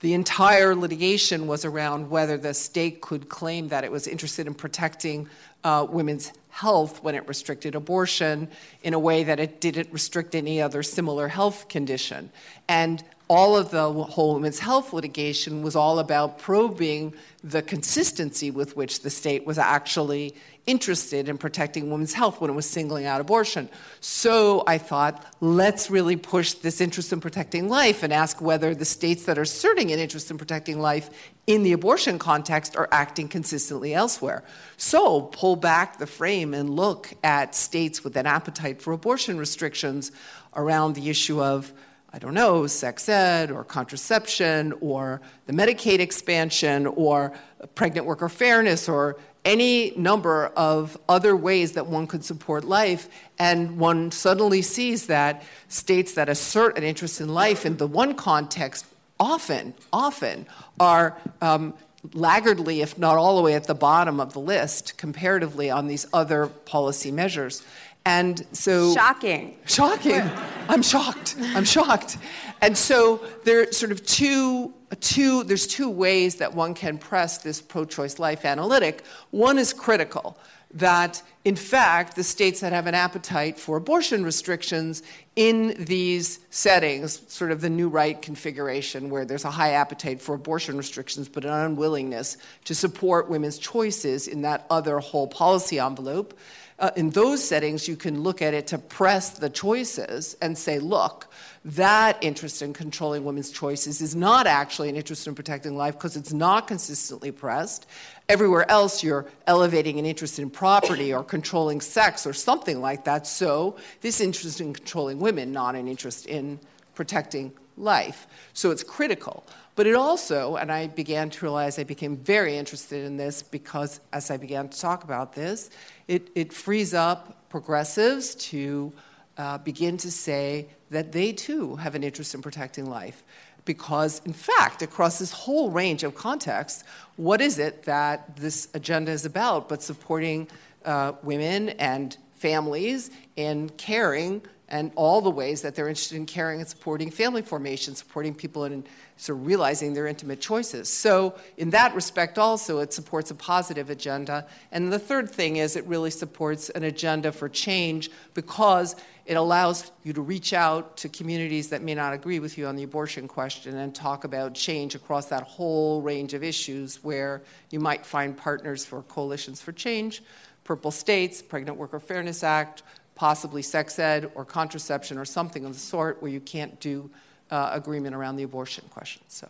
the entire litigation was around whether the state could claim that it was interested in protecting uh, women's health when it restricted abortion in a way that it didn't restrict any other similar health condition. And all of the whole women's health litigation was all about probing the consistency with which the state was actually interested in protecting women's health when it was singling out abortion. So I thought, let's really push this interest in protecting life and ask whether the states that are asserting an interest in protecting life in the abortion context are acting consistently elsewhere. So pull back the frame and look at states with an appetite for abortion restrictions around the issue of I don't know, sex ed or contraception or the Medicaid expansion or pregnant worker fairness or any number of other ways that one could support life, and one suddenly sees that states that assert an interest in life in the one context often, often are um, laggardly, if not all the way at the bottom of the list, comparatively on these other policy measures. And so shocking. Shocking. I'm shocked. I'm shocked. And so there are sort of two two there's two ways that one can press this pro-choice life analytic. One is critical that in fact the states that have an appetite for abortion restrictions in these settings, sort of the new right configuration where there's a high appetite for abortion restrictions but an unwillingness to support women's choices in that other whole policy envelope uh, in those settings, you can look at it to press the choices and say, look, that interest in controlling women's choices is not actually an interest in protecting life because it's not consistently pressed. Everywhere else, you're elevating an interest in property or controlling sex or something like that. So, this interest in controlling women, not an interest in protecting life. So, it's critical. But it also, and I began to realize I became very interested in this because as I began to talk about this, it, it frees up progressives to uh, begin to say that they too have an interest in protecting life. Because, in fact, across this whole range of contexts, what is it that this agenda is about but supporting uh, women and families in caring and all the ways that they're interested in caring and supporting family formation, supporting people in sort of realizing their intimate choices. So, in that respect, also, it supports a positive agenda. And the third thing is it really supports an agenda for change because it allows you to reach out to communities that may not agree with you on the abortion question and talk about change across that whole range of issues where you might find partners for coalitions for change, purple states, Pregnant Worker Fairness Act, possibly sex ed or contraception or something of the sort where you can't do uh, agreement around the abortion question. So.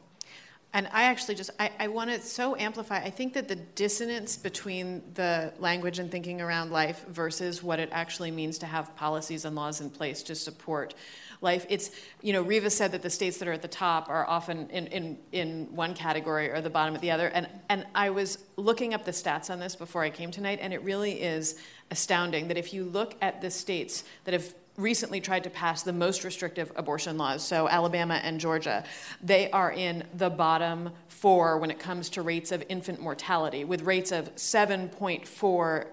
And I actually just, I, I want to so amplify. I think that the dissonance between the language and thinking around life versus what it actually means to have policies and laws in place to support life, it's, you know, Reva said that the states that are at the top are often in, in, in one category or the bottom at the other. And, and I was looking up the stats on this before I came tonight, and it really is astounding that if you look at the states that have recently tried to pass the most restrictive abortion laws, so Alabama and Georgia, they are in the bottom four when it comes to rates of infant mortality, with rates of 7.4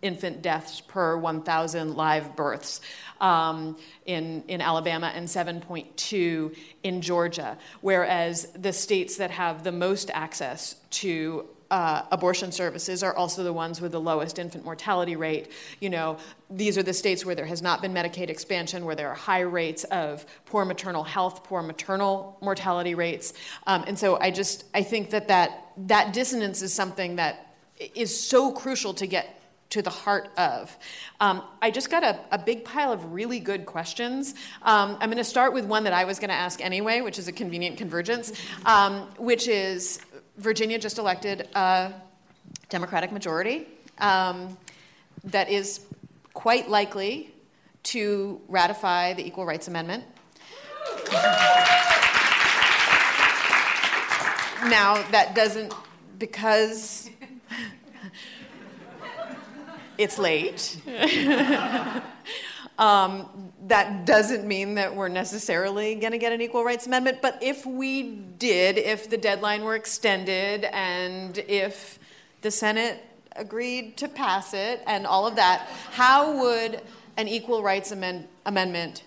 infant deaths per 1,000 live births um, in, in Alabama and 7.2 in Georgia. Whereas the states that have the most access to uh, abortion services are also the ones with the lowest infant mortality rate. You know, these are the states where there has not been Medicaid expansion, where there are high rates of poor maternal health, poor maternal mortality rates. Um, and so I just, I think that, that that dissonance is something that is so crucial to get to the heart of. Um, I just got a, a, big pile of really good questions. Um, I'm going to start with one that I was going to ask anyway, which is a convenient convergence, um, which is Virginia just elected a Democratic majority um, that is quite likely to ratify the Equal Rights Amendment. now, that doesn't, because it's late. Um, that doesn't mean that we're necessarily going to get an equal rights amendment, but if we did, if the deadline were extended, and if the Senate agreed to pass it, and all of that, how would an equal rights amend- amendment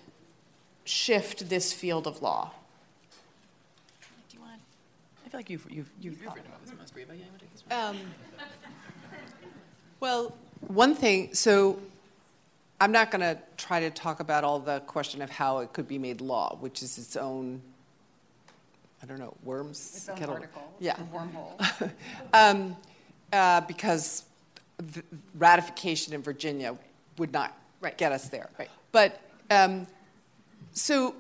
shift this field of law? Do you want? I feel like you've you've you've, written about this, Ms. Reva. Um, well, one thing. So I'm not going to try to talk about all the question of how it could be made law, which is its own I don't know, worms. Its own kettle- article. Yeah. Wormhole. um, uh, because ratification in Virginia would not Right. get us there. Right. But um, so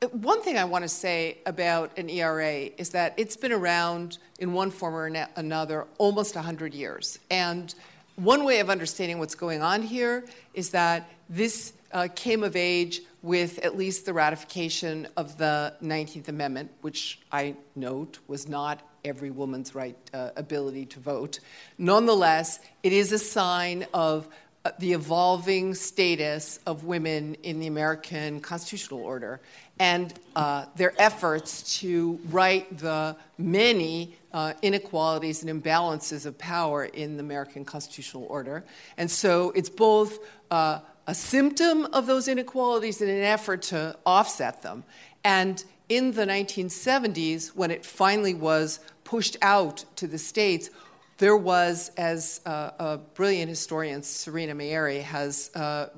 uh, one thing I want to say about an ERA is that it's been around in one form or another almost 100 years. And one way of understanding what's going on here is that this uh, came of age with at least the ratification of the 19th Amendment, which I note was not every woman's right uh, ability to vote. Nonetheless, it is a sign of uh, the evolving status of women in the American constitutional order and uh, their efforts to right the many uh, inequalities and imbalances of power in the American constitutional order. And so it's both uh, a symptom of those inequalities and an effort to offset them. And in the 1970s, when it finally was pushed out to the states, there was, as uh, a brilliant historian, Serena Mayeri, has uh,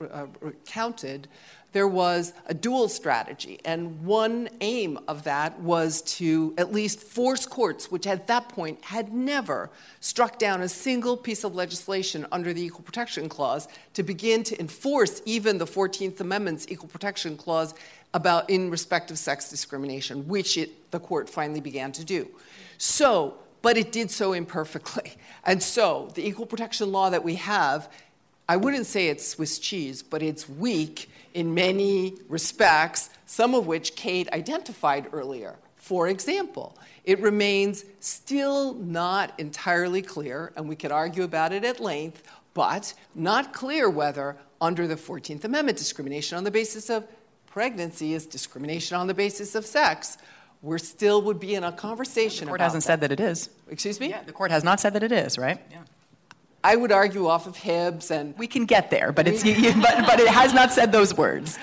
uh, recounted, there was a dual strategy. And one aim of that was to at least force courts, which at that point had never struck down a single piece of legislation under the Equal Protection Clause, to begin to enforce even the 14th Amendment's Equal Protection Clause about in respect of sex discrimination, which it, the court finally began to do. So, but it did so imperfectly. And so, the equal protection law that we have, I wouldn't say it's Swiss cheese, but it's weak in many respects, some of which Kate identified earlier. For example, it remains still not entirely clear, and we could argue about it at length, but not clear whether, under the 14th Amendment, discrimination on the basis of pregnancy is discrimination on the basis of sex. We still would be in a conversation The court about hasn't that. said that it is. Excuse me? Yeah, the court has not said that it is, right? Yeah. I would argue off of Hibbs and We can get there, but it's you, you- but, but it has not said those words.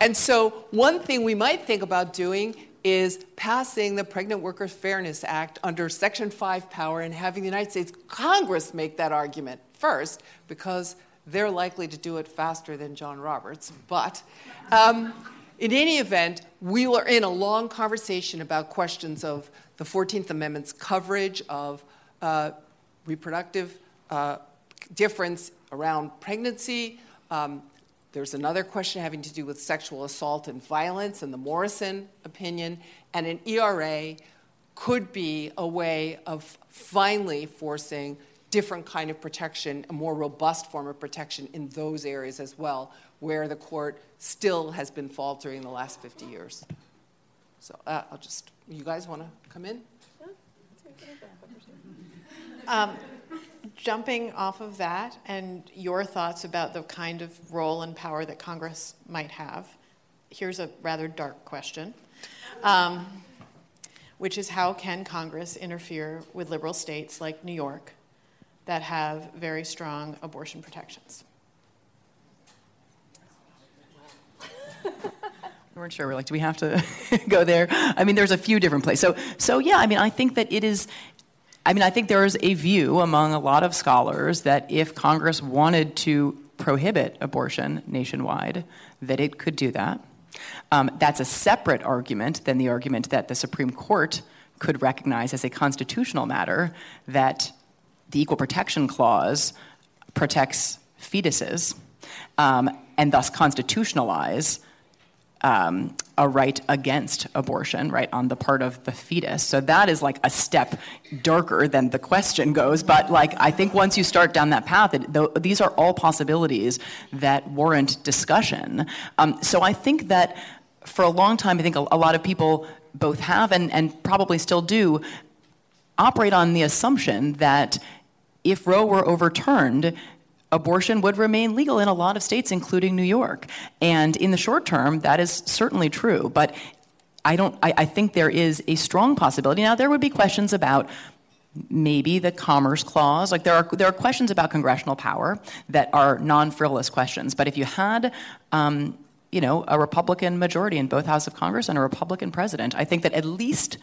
And so, one thing we might think about doing is passing the Pregnant Workers Fairness Act under Section 5 power and having the United States Congress make that argument first, because they're likely to do it faster than John Roberts. But um, in any event, we were in a long conversation about questions of the 14th Amendment's coverage of uh, reproductive uh, difference around pregnancy. Um, there's another question having to do with sexual assault and violence and the Morrison opinion. And an ERA could be a way of finally forcing different kind of protection, a more robust form of protection in those areas as well, where the court still has been faltering the last 50 years. So uh, I'll just, you guys want to come in? Um, jumping off of that and your thoughts about the kind of role and power that Congress might have, here's a rather dark question, um, which is how can Congress interfere with liberal states like New York that have very strong abortion protections? We weren't sure. We're like, do we have to go there? I mean, there's a few different places. So, so yeah. I mean, I think that it is. I mean, I think there is a view among a lot of scholars that if Congress wanted to prohibit abortion nationwide, that it could do that. Um, that's a separate argument than the argument that the Supreme Court could recognize as a constitutional matter that the Equal Protection Clause protects fetuses um, and thus constitutionalize um, a right against abortion, right, on the part of the fetus. So that is like a step darker than the question goes. But like, I think once you start down that path, it, th- these are all possibilities that warrant discussion. Um, so I think that for a long time, I think a, a lot of people both have and, and probably still do operate on the assumption that if Roe were overturned, abortion would remain legal in a lot of states, including New York. And in the short term, that is certainly true. But I don't. I, I think there is a strong possibility. Now, there would be questions about maybe the Commerce Clause. Like there are there are questions about congressional power that are non-frivolous questions. But if you had um, you know, a Republican majority in both house of Congress and a Republican president, I think that at least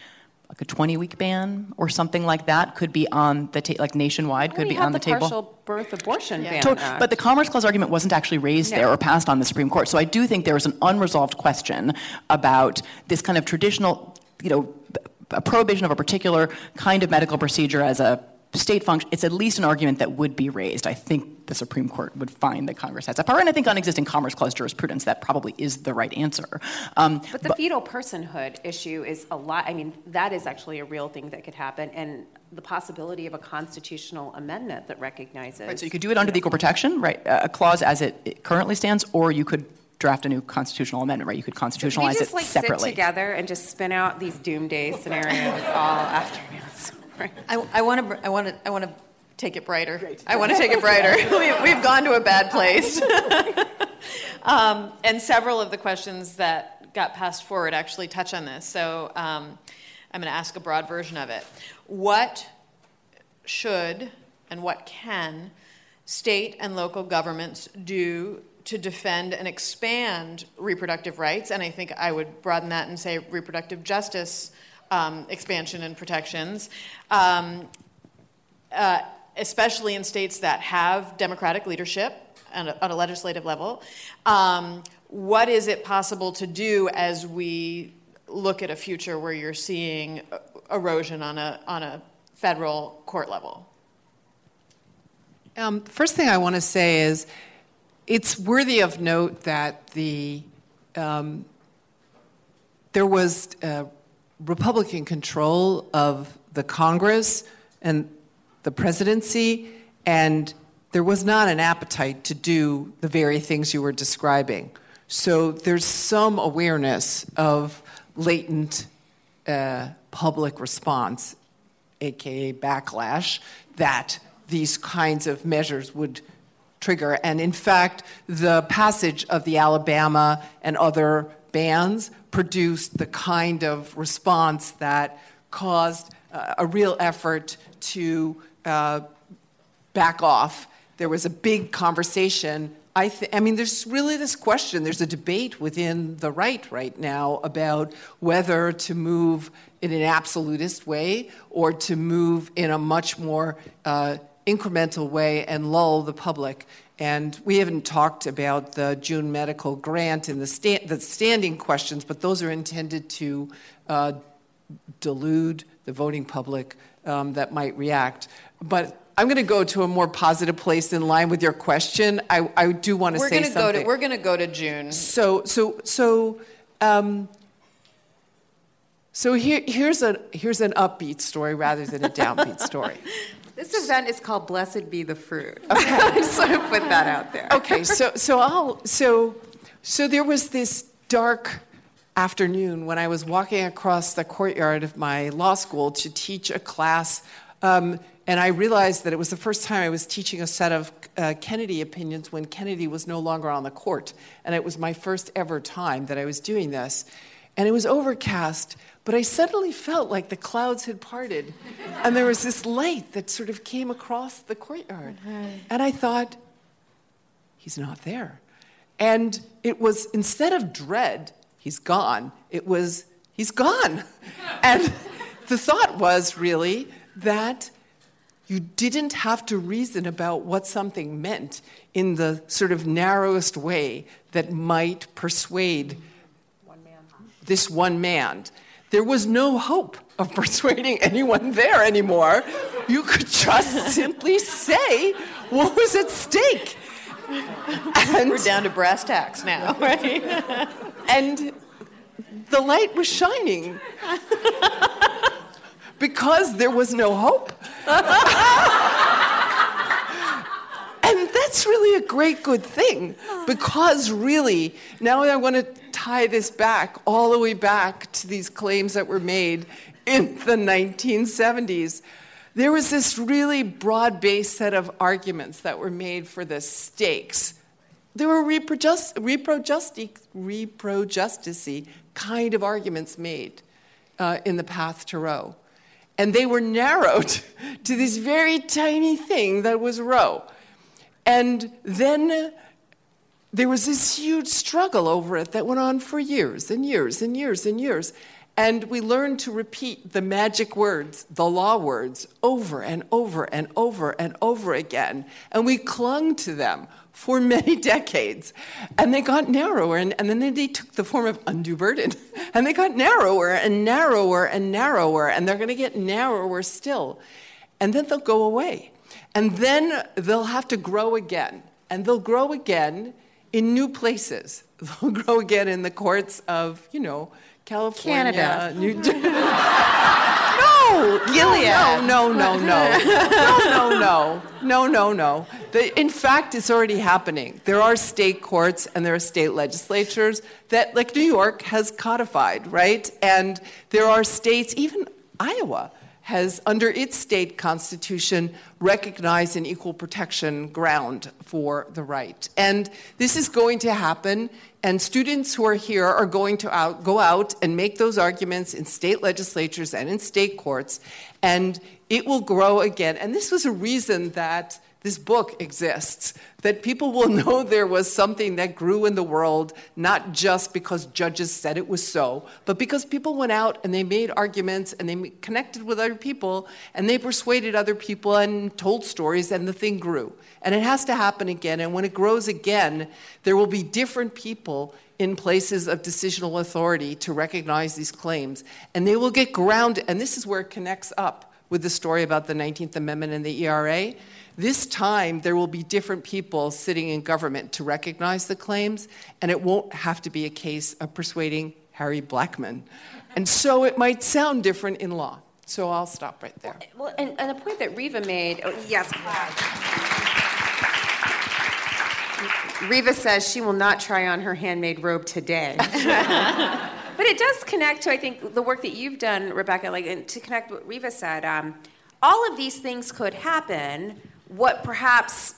like a 20 week ban or something like that could be on the table, like nationwide, could we be on the, the table. partial birth abortion ban To- But the Commerce Clause argument wasn't actually raised No. there or passed on the Supreme Court. So I do think there is an unresolved question about this kind of traditional you know, a prohibition of a particular kind of medical procedure as a state function, it's at least an argument that would be raised. I think the Supreme Court would find that Congress has that power, and I think on existing Commerce Clause jurisprudence, that probably is the right answer. Um, but the but, fetal personhood issue is a lot. I mean, that is actually a real thing that could happen, and the possibility of a constitutional amendment that recognizes. Right, so you could do it under the Equal Protection, right, a clause as it, it currently stands, or you could draft a new constitutional amendment, right? You could constitutionalize so just, it like, separately. Sit together and just spin out these doomsday scenarios all afternoons. I want to. I want to. I want to take it brighter. Great. I want to take it brighter. we, have gone to a bad place. um, and several of the questions that got passed forward actually touch on this. So um, I'm going to ask a broad version of it. What should and what can state and local governments do to defend and expand reproductive rights? And I think I would broaden that and say reproductive justice um, expansion and protections, um, uh, especially in states that have democratic leadership on a, on a legislative level. Um, what is it possible to do as we look at a future where you're seeing erosion on a, on a federal court level? Um, first thing I want to say is it's worthy of note that the um, there was uh, Republican control of the Congress and the presidency, and there was not an appetite to do the very things you were describing. So there's some awareness of latent uh, public response, aka backlash, that these kinds of measures would trigger. And in fact, the passage of the Alabama and other bans produced the kind of response that caused uh, a real effort to uh, back off. There was a big conversation. I, th- I mean, there's really this question. There's a debate within the right right now about whether to move in an absolutist way or to move in a much more uh, incremental way and lull the public and we haven't talked about the June medical grant and the, sta- the standing questions, but those are intended to uh, delude the voting public um, that might react. But I'm going to go to a more positive place in line with your question. I, I do want to we're say gonna something. Go to, we're going to go to June. So, so, so, um, so here, here's, a, here's an upbeat story rather than a downbeat story. This event is called Blessed Be the Fruit. Okay. I want to put that out there. Okay, so so I'll so so there was this dark afternoon when I was walking across the courtyard of my law school to teach a class, um, and I realized that it was the first time I was teaching a set of uh, Kennedy opinions when Kennedy was no longer on the court, and it was my first ever time that I was doing this, and it was overcast. But I suddenly felt like the clouds had parted, and there was this light that sort of came across the courtyard. And I thought, he's not there. And it was, instead of dread, he's gone, it was, he's gone. and the thought was really that you didn't have to reason about what something meant in the sort of narrowest way that might persuade one this one man there was no hope of persuading anyone there anymore. You could just simply say what was at stake. And We're down to brass tacks now, right? and the light was shining because there was no hope. And that's really a great good thing because really, now I want to tie this back all the way back to these claims that were made in the 1970s. There was this really broad based set of arguments that were made for the stakes. There were repro justicey kind of arguments made uh, in the path to Roe. And they were narrowed to this very tiny thing that was Roe. And then there was this huge struggle over it that went on for years and years and years and years. And we learned to repeat the magic words, the law words, over and over and over and over again. And we clung to them for many decades. And they got narrower, and, and then they, they, took the form of undue burden. And they got narrower and narrower and narrower, and they're going to get narrower still. And then they'll go away. And then they'll have to grow again. And they'll grow again in new places. They'll grow again in the courts of, you know, California, Canada. New Jersey. no, Gilead. No, no, no, no, no, no, no, no, no, no. The, in fact, it's already happening. There are state courts and there are state legislatures that, like New York, has codified, right? And there are states, even Iowa, has, under its state constitution, recognized an equal protection ground for the right. And this is going to happen, and students who are here are going to out, go out and make those arguments in state legislatures and in state courts, and it will grow again. And this was a reason that this book exists, that people will know there was something that grew in the world, not just because judges said it was so, but because people went out and they made arguments and they connected with other people and they persuaded other people and told stories and the thing grew. And it has to happen again. And when it grows again, there will be different people in places of decisional authority to recognize these claims. And they will get grounded. And this is where it connects up with the story about the 19th Amendment and the ERA this time, there will be different people sitting in government to recognize the claims, and it won't have to be a case of persuading Harry Blackmun. And so it might sound different in law. So I'll stop right there. Well, and, and the point that Reva made, oh, yes. Reva says she will not try on her handmade robe today. but it does connect to, I think, the work that you've done, Rebecca, like to connect what Reva said. Um, all of these things could happen what perhaps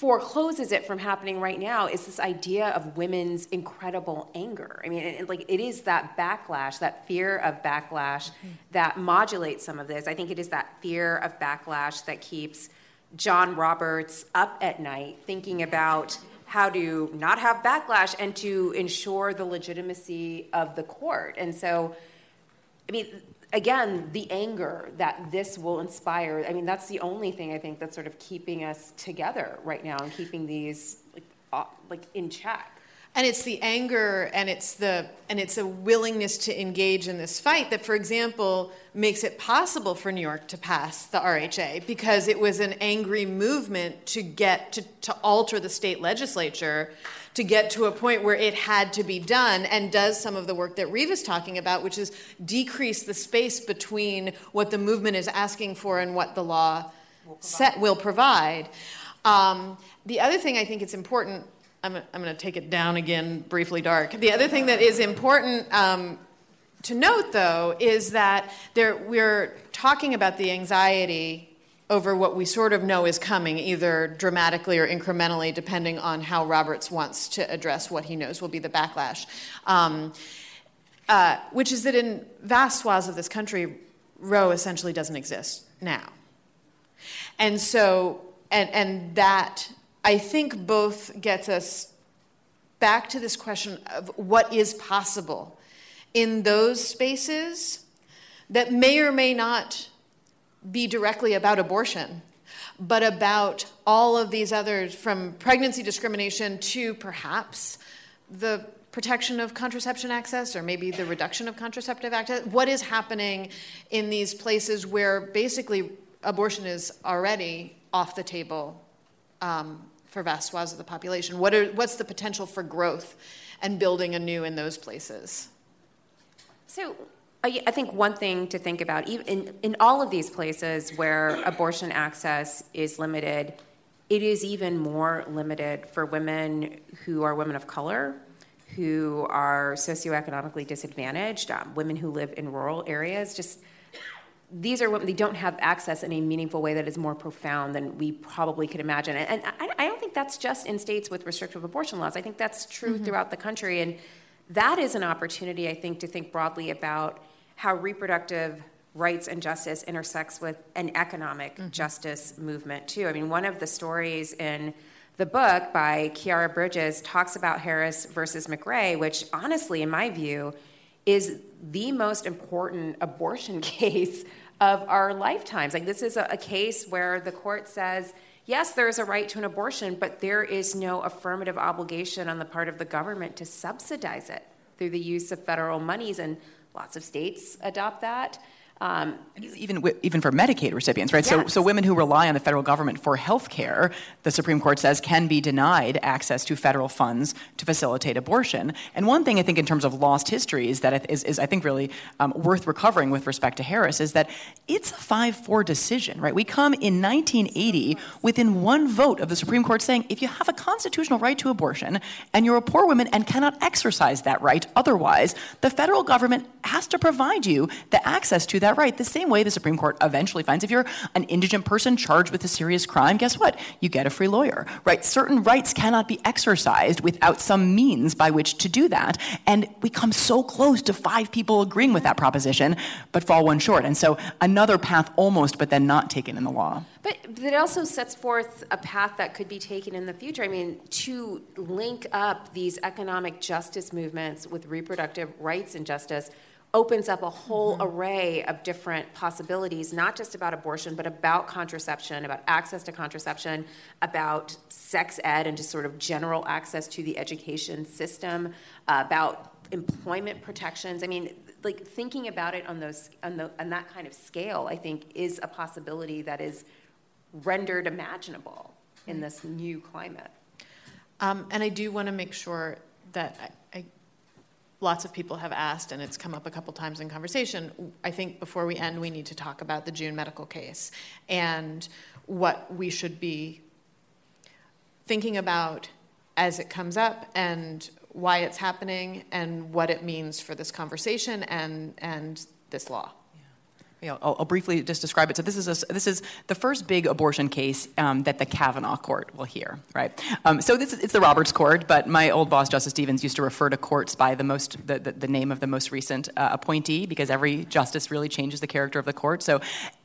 forecloses it from happening right now is this idea of women's incredible anger. I mean, it, like it is that backlash, that fear of backlash mm-hmm. that modulates some of this. I think it is that fear of backlash that keeps John Roberts up at night thinking about how to not have backlash and to ensure the legitimacy of the court. And so, I mean, again, the anger that this will inspire, I mean, that's the only thing I think that's sort of keeping us together right now and keeping these like, uh, like in check. And it's the anger and it's the and it's a willingness to engage in this fight that, for example, makes it possible for New York to pass the RHA because it was an angry movement to get to, to alter the state legislature to get to a point where it had to be done and does some of the work that Reva's talking about, which is decrease the space between what the movement is asking for and what the law will. Set, will provide. Um, the other thing I think it's important, I'm, I'm going to take it down again briefly dark. The other thing that is important um, to note, though, is that there, we're talking about the anxiety over what we sort of know is coming, either dramatically or incrementally, depending on how Roberts wants to address what he knows will be the backlash. Um, uh, which is that in vast swaths of this country, Roe essentially doesn't exist now. And so, and, and that I think both gets us back to this question of what is possible in those spaces that may or may not be directly about abortion, but about all of these others from pregnancy discrimination to perhaps the protection of contraception access or maybe the reduction of contraceptive access. What is happening in these places where basically abortion is already off the table um, for vast swaths of the population? What are, what's the potential for growth and building anew in those places? So, I think one thing to think about, even in, in all of these places where abortion access is limited, it is even more limited for women who are women of color, who are socioeconomically disadvantaged, um, women who live in rural areas. Just these are women, they don't have access in a meaningful way that is more profound than we probably could imagine. And, and I, I, don't think that's just in states with restrictive abortion laws. I think that's true mm-hmm. throughout the country. And that is an opportunity, I think, to think broadly about how reproductive rights and justice intersects with an economic mm-hmm. justice movement too. I mean, one of the stories in the book by Khiara Bridges talks about Harris versus McRae, which honestly, in my view, is the most important abortion case of our lifetimes. Like, this is a, a case where the court says, yes, there is a right to an abortion, but there is no affirmative obligation on the part of the government to subsidize it through the use of federal monies. And lots of states adopt that. Um, even even for Medicaid recipients, right? Yes. So so women who rely on the federal government for health care, the Supreme Court says can be denied access to federal funds to facilitate abortion. And one thing I think in terms of lost history is that is, is I think really um, worth recovering with respect to Harris is that it's a 5-4 decision, right? We come in 1980 within one vote of the Supreme Court saying if you have a constitutional right to abortion and you're a poor woman and cannot exercise that right otherwise, the federal government has to provide you the access to that that right. The same way the Supreme Court eventually finds if you're an indigent person charged with a serious crime, guess what? You get a free lawyer, right? Certain rights cannot be exercised without some means by which to do that. And we come so close to five people agreeing with that proposition, but fall one short. And so another path almost, but then not taken in the law. But, but it also sets forth a path that could be taken in the future. I mean, to link up these economic justice movements with reproductive rights and justice opens up a whole mm-hmm. array of different possibilities, not just about abortion, but about contraception, about access to contraception, about sex ed and just sort of general access to the education system, uh, about employment protections. I mean, like thinking about it on those on, the, on that kind of scale, I think is a possibility that is rendered imaginable in this new climate. Um, and I do want to make sure that lots of people have asked, and it's come up a couple times in conversation. I think before we end, we need to talk about the June medical case and what we should be thinking about as it comes up and why it's happening and what it means for this conversation and, and this law. I'll, I'll, briefly just describe it. So this is a, this is the first big abortion case um, that the Kavanaugh Court will hear, right? Um, so this is, it's the Roberts Court, but my old boss Justice Stevens used to refer to courts by the most the, the, the name of the most recent uh, appointee because every justice really changes the character of the court. So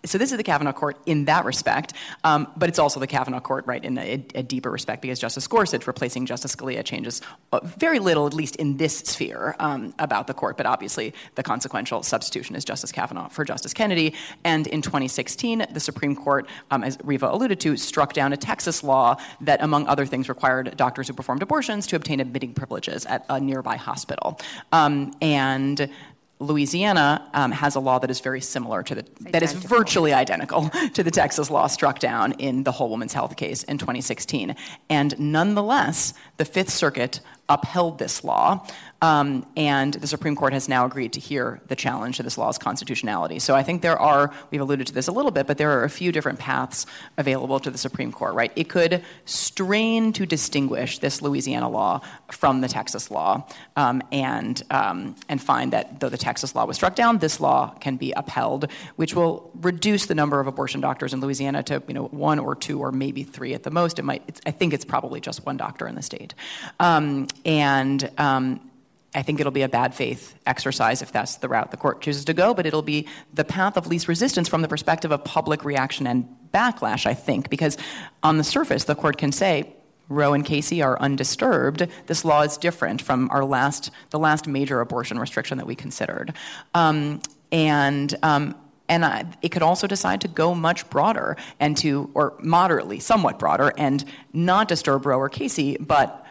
so this is the Kavanaugh Court in that respect, um, but it's also the Kavanaugh Court, right, in a, a, deeper respect because Justice Gorsuch replacing Justice Scalia changes uh, very little, at least in this sphere, um, about the court. But obviously, the consequential substitution is Justice Kavanaugh for Justice Kennedy. And in 2016, the Supreme Court, um, as Reva alluded to, struck down a Texas law that, among other things, required doctors who performed abortions to obtain admitting privileges at a nearby hospital. Um, and Louisiana um, has a law that is very similar to the that is virtually identical to the Texas law struck down in the Whole Woman's Health case in 2016. And nonetheless, the Fifth Circuit upheld this law, um, and the Supreme Court has now agreed to hear the challenge to this law's constitutionality. So I think there are, we've alluded to this a little bit, but there are a few different paths available to the Supreme Court, right? It could strain to distinguish this Louisiana law from the Texas law um, and, um, and find that though the Texas law was struck down, this law can be upheld, which will reduce the number of abortion doctors in Louisiana to you know, one or two or maybe three at the most. It might, I think it's probably just one doctor in the state. And um, I think it'll be a bad faith exercise if that's the route the court chooses to go, but it'll be the path of least resistance from the perspective of public reaction and backlash, I think, because on the surface, the court can say, Roe and Casey are undisturbed. This law is different from our last, the last major abortion restriction that we considered. Um, and um, and uh, it could also decide to go much broader and to, or moderately, somewhat broader, and not disturb Roe or Casey, but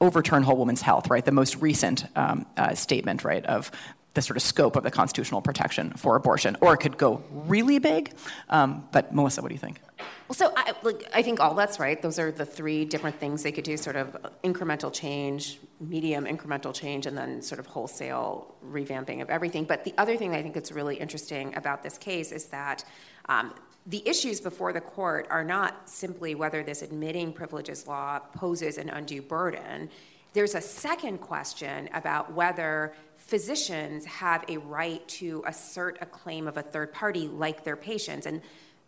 overturn whole woman's health, right? The most recent um, uh, statement, right, of the sort of scope of the constitutional protection for abortion, or it could go really big. Um, but Melissa, what do you think? Well, so I, like, I think all that's right. Those are the three different things they could do: sort of incremental change, medium incremental change, and then sort of wholesale revamping of everything. But the other thing I think that's really interesting about this case is that um, the issues before the court are not simply whether this admitting privileges law poses an undue burden. There's a second question about whether physicians have a right to assert a claim of a third party like their patients. And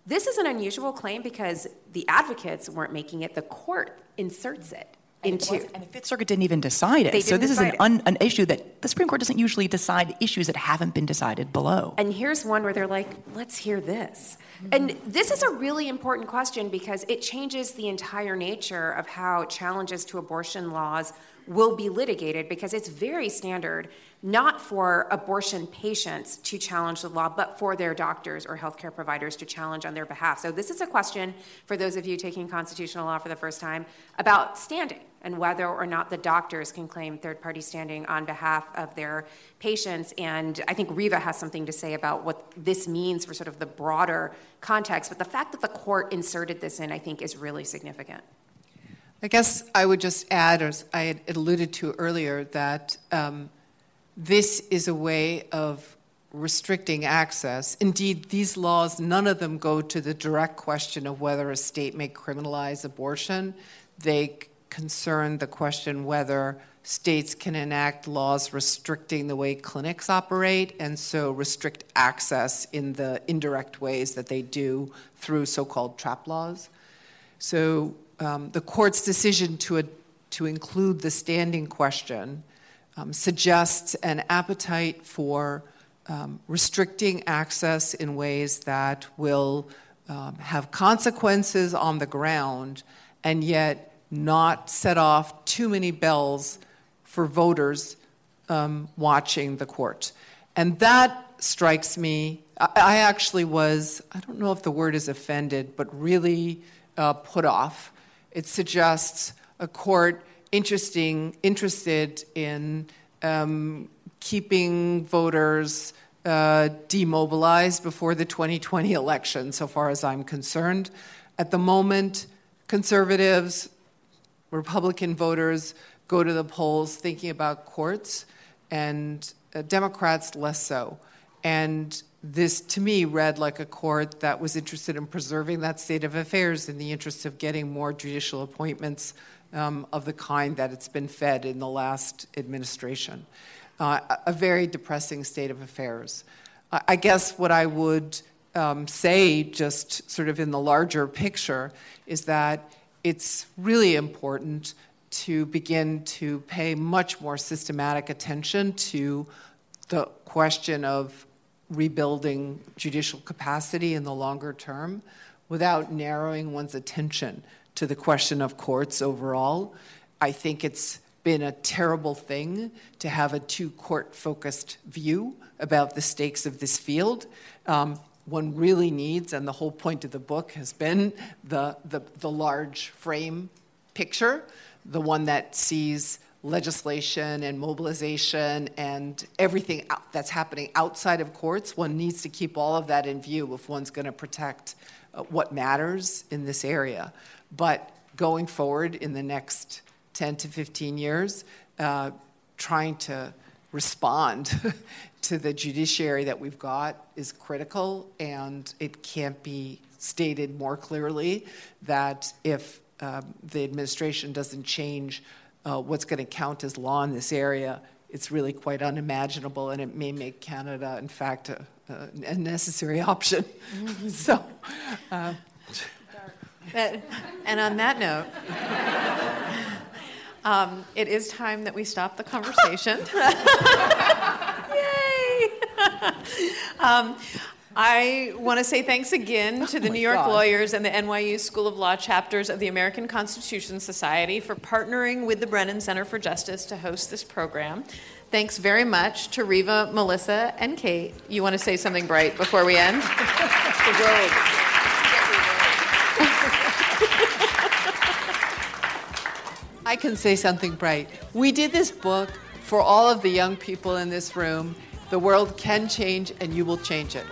this is an unusual claim because the advocates weren't making it, the court inserts it. Into. And, and the Fifth Circuit didn't even decide it. so this is an, un, an issue that the Supreme Court doesn't usually decide issues that haven't been decided below. And here's one where they're like, let's hear this. Hmm. And this is a really important question because it changes the entire nature of how challenges to abortion laws will be litigated because it's very standard not for abortion patients to challenge the law, but for their doctors or healthcare providers to challenge on their behalf. So, this is a question for those of you taking constitutional law for the first time about standing and whether or not the doctors can claim third party standing on behalf of their patients. And I think Reva has something to say about what this means for sort of the broader context. But the fact that the court inserted this in, I think, is really significant. I guess I would just add, as I had alluded to earlier, that um, this is a way of restricting access. Indeed, these laws, none of them go to the direct question of whether a state may criminalize abortion. They concern the question whether states can enact laws restricting the way clinics operate and so restrict access in the indirect ways that they do through so called trap laws. So um, the court's decision to, a, to include the standing question um, suggests an appetite for um, restricting access in ways that will um, have consequences on the ground and yet not set off too many bells for voters um, watching the court. And that strikes me. I, actually was, I don't know if the word is offended, but really uh, put off. It suggests a court interesting, interested in um, keeping voters uh, demobilized before the 2020 election, so far as I'm concerned. At the moment, conservatives, Republican voters go to the polls thinking about courts, and uh, Democrats less so. And this, to me, read like a court that was interested in preserving that state of affairs in the interest of getting more judicial appointments um, of the kind that it's been fed in the last administration. Uh, a very depressing state of affairs. I guess what I would um, say, just sort of in the larger picture, is that it's really important to begin to pay much more systematic attention to the question of rebuilding judicial capacity in the longer term without narrowing one's attention to the question of courts overall. I think it's been a terrible thing to have a too court focused view about the stakes of this field. Um, one really needs, and the whole point of the book has been the, the, the large frame picture, the one that sees legislation and mobilization and everything that's happening outside of courts. One needs to keep all of that in view if one's going to protect uh, what matters in this area. But going forward in the next 10 to 15 years, uh, trying to respond to the judiciary that we've got is critical, and it can't be stated more clearly that if um, the administration doesn't change uh, what's going to count as law in this area, it's really quite unimaginable, and it may make Canada, in fact, a, a necessary option. so, uh, and on that note, um, it is time that we stop the conversation. Yay! um, I want to say thanks again oh to the oh New York God. lawyers and the NYU School of Law chapters of the American Constitution Society for partnering with the Brennan Center for Justice to host this program. Thanks very much to Reva, Melissa, and Kate. You want to say something bright before we end? I can say something bright. We did this book for all of the young people in this room. The world can change, and you will change it.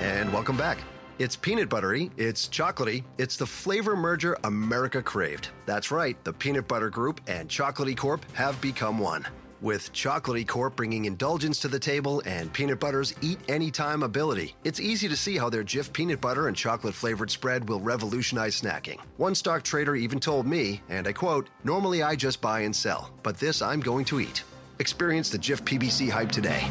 And welcome back. It's peanut buttery, it's chocolatey, it's the flavor merger America craved. That's right, the Peanut Butter Group and Chocolatey Corp have become one. With Chocolatey Corp bringing indulgence to the table and Peanut Butter's eat anytime ability, it's easy to see how their Jif peanut butter and chocolate flavored spread will revolutionize snacking. One stock trader even told me, and I quote, Normally I just buy and sell, but this I'm going to eat. Experience the Jif PBC hype today.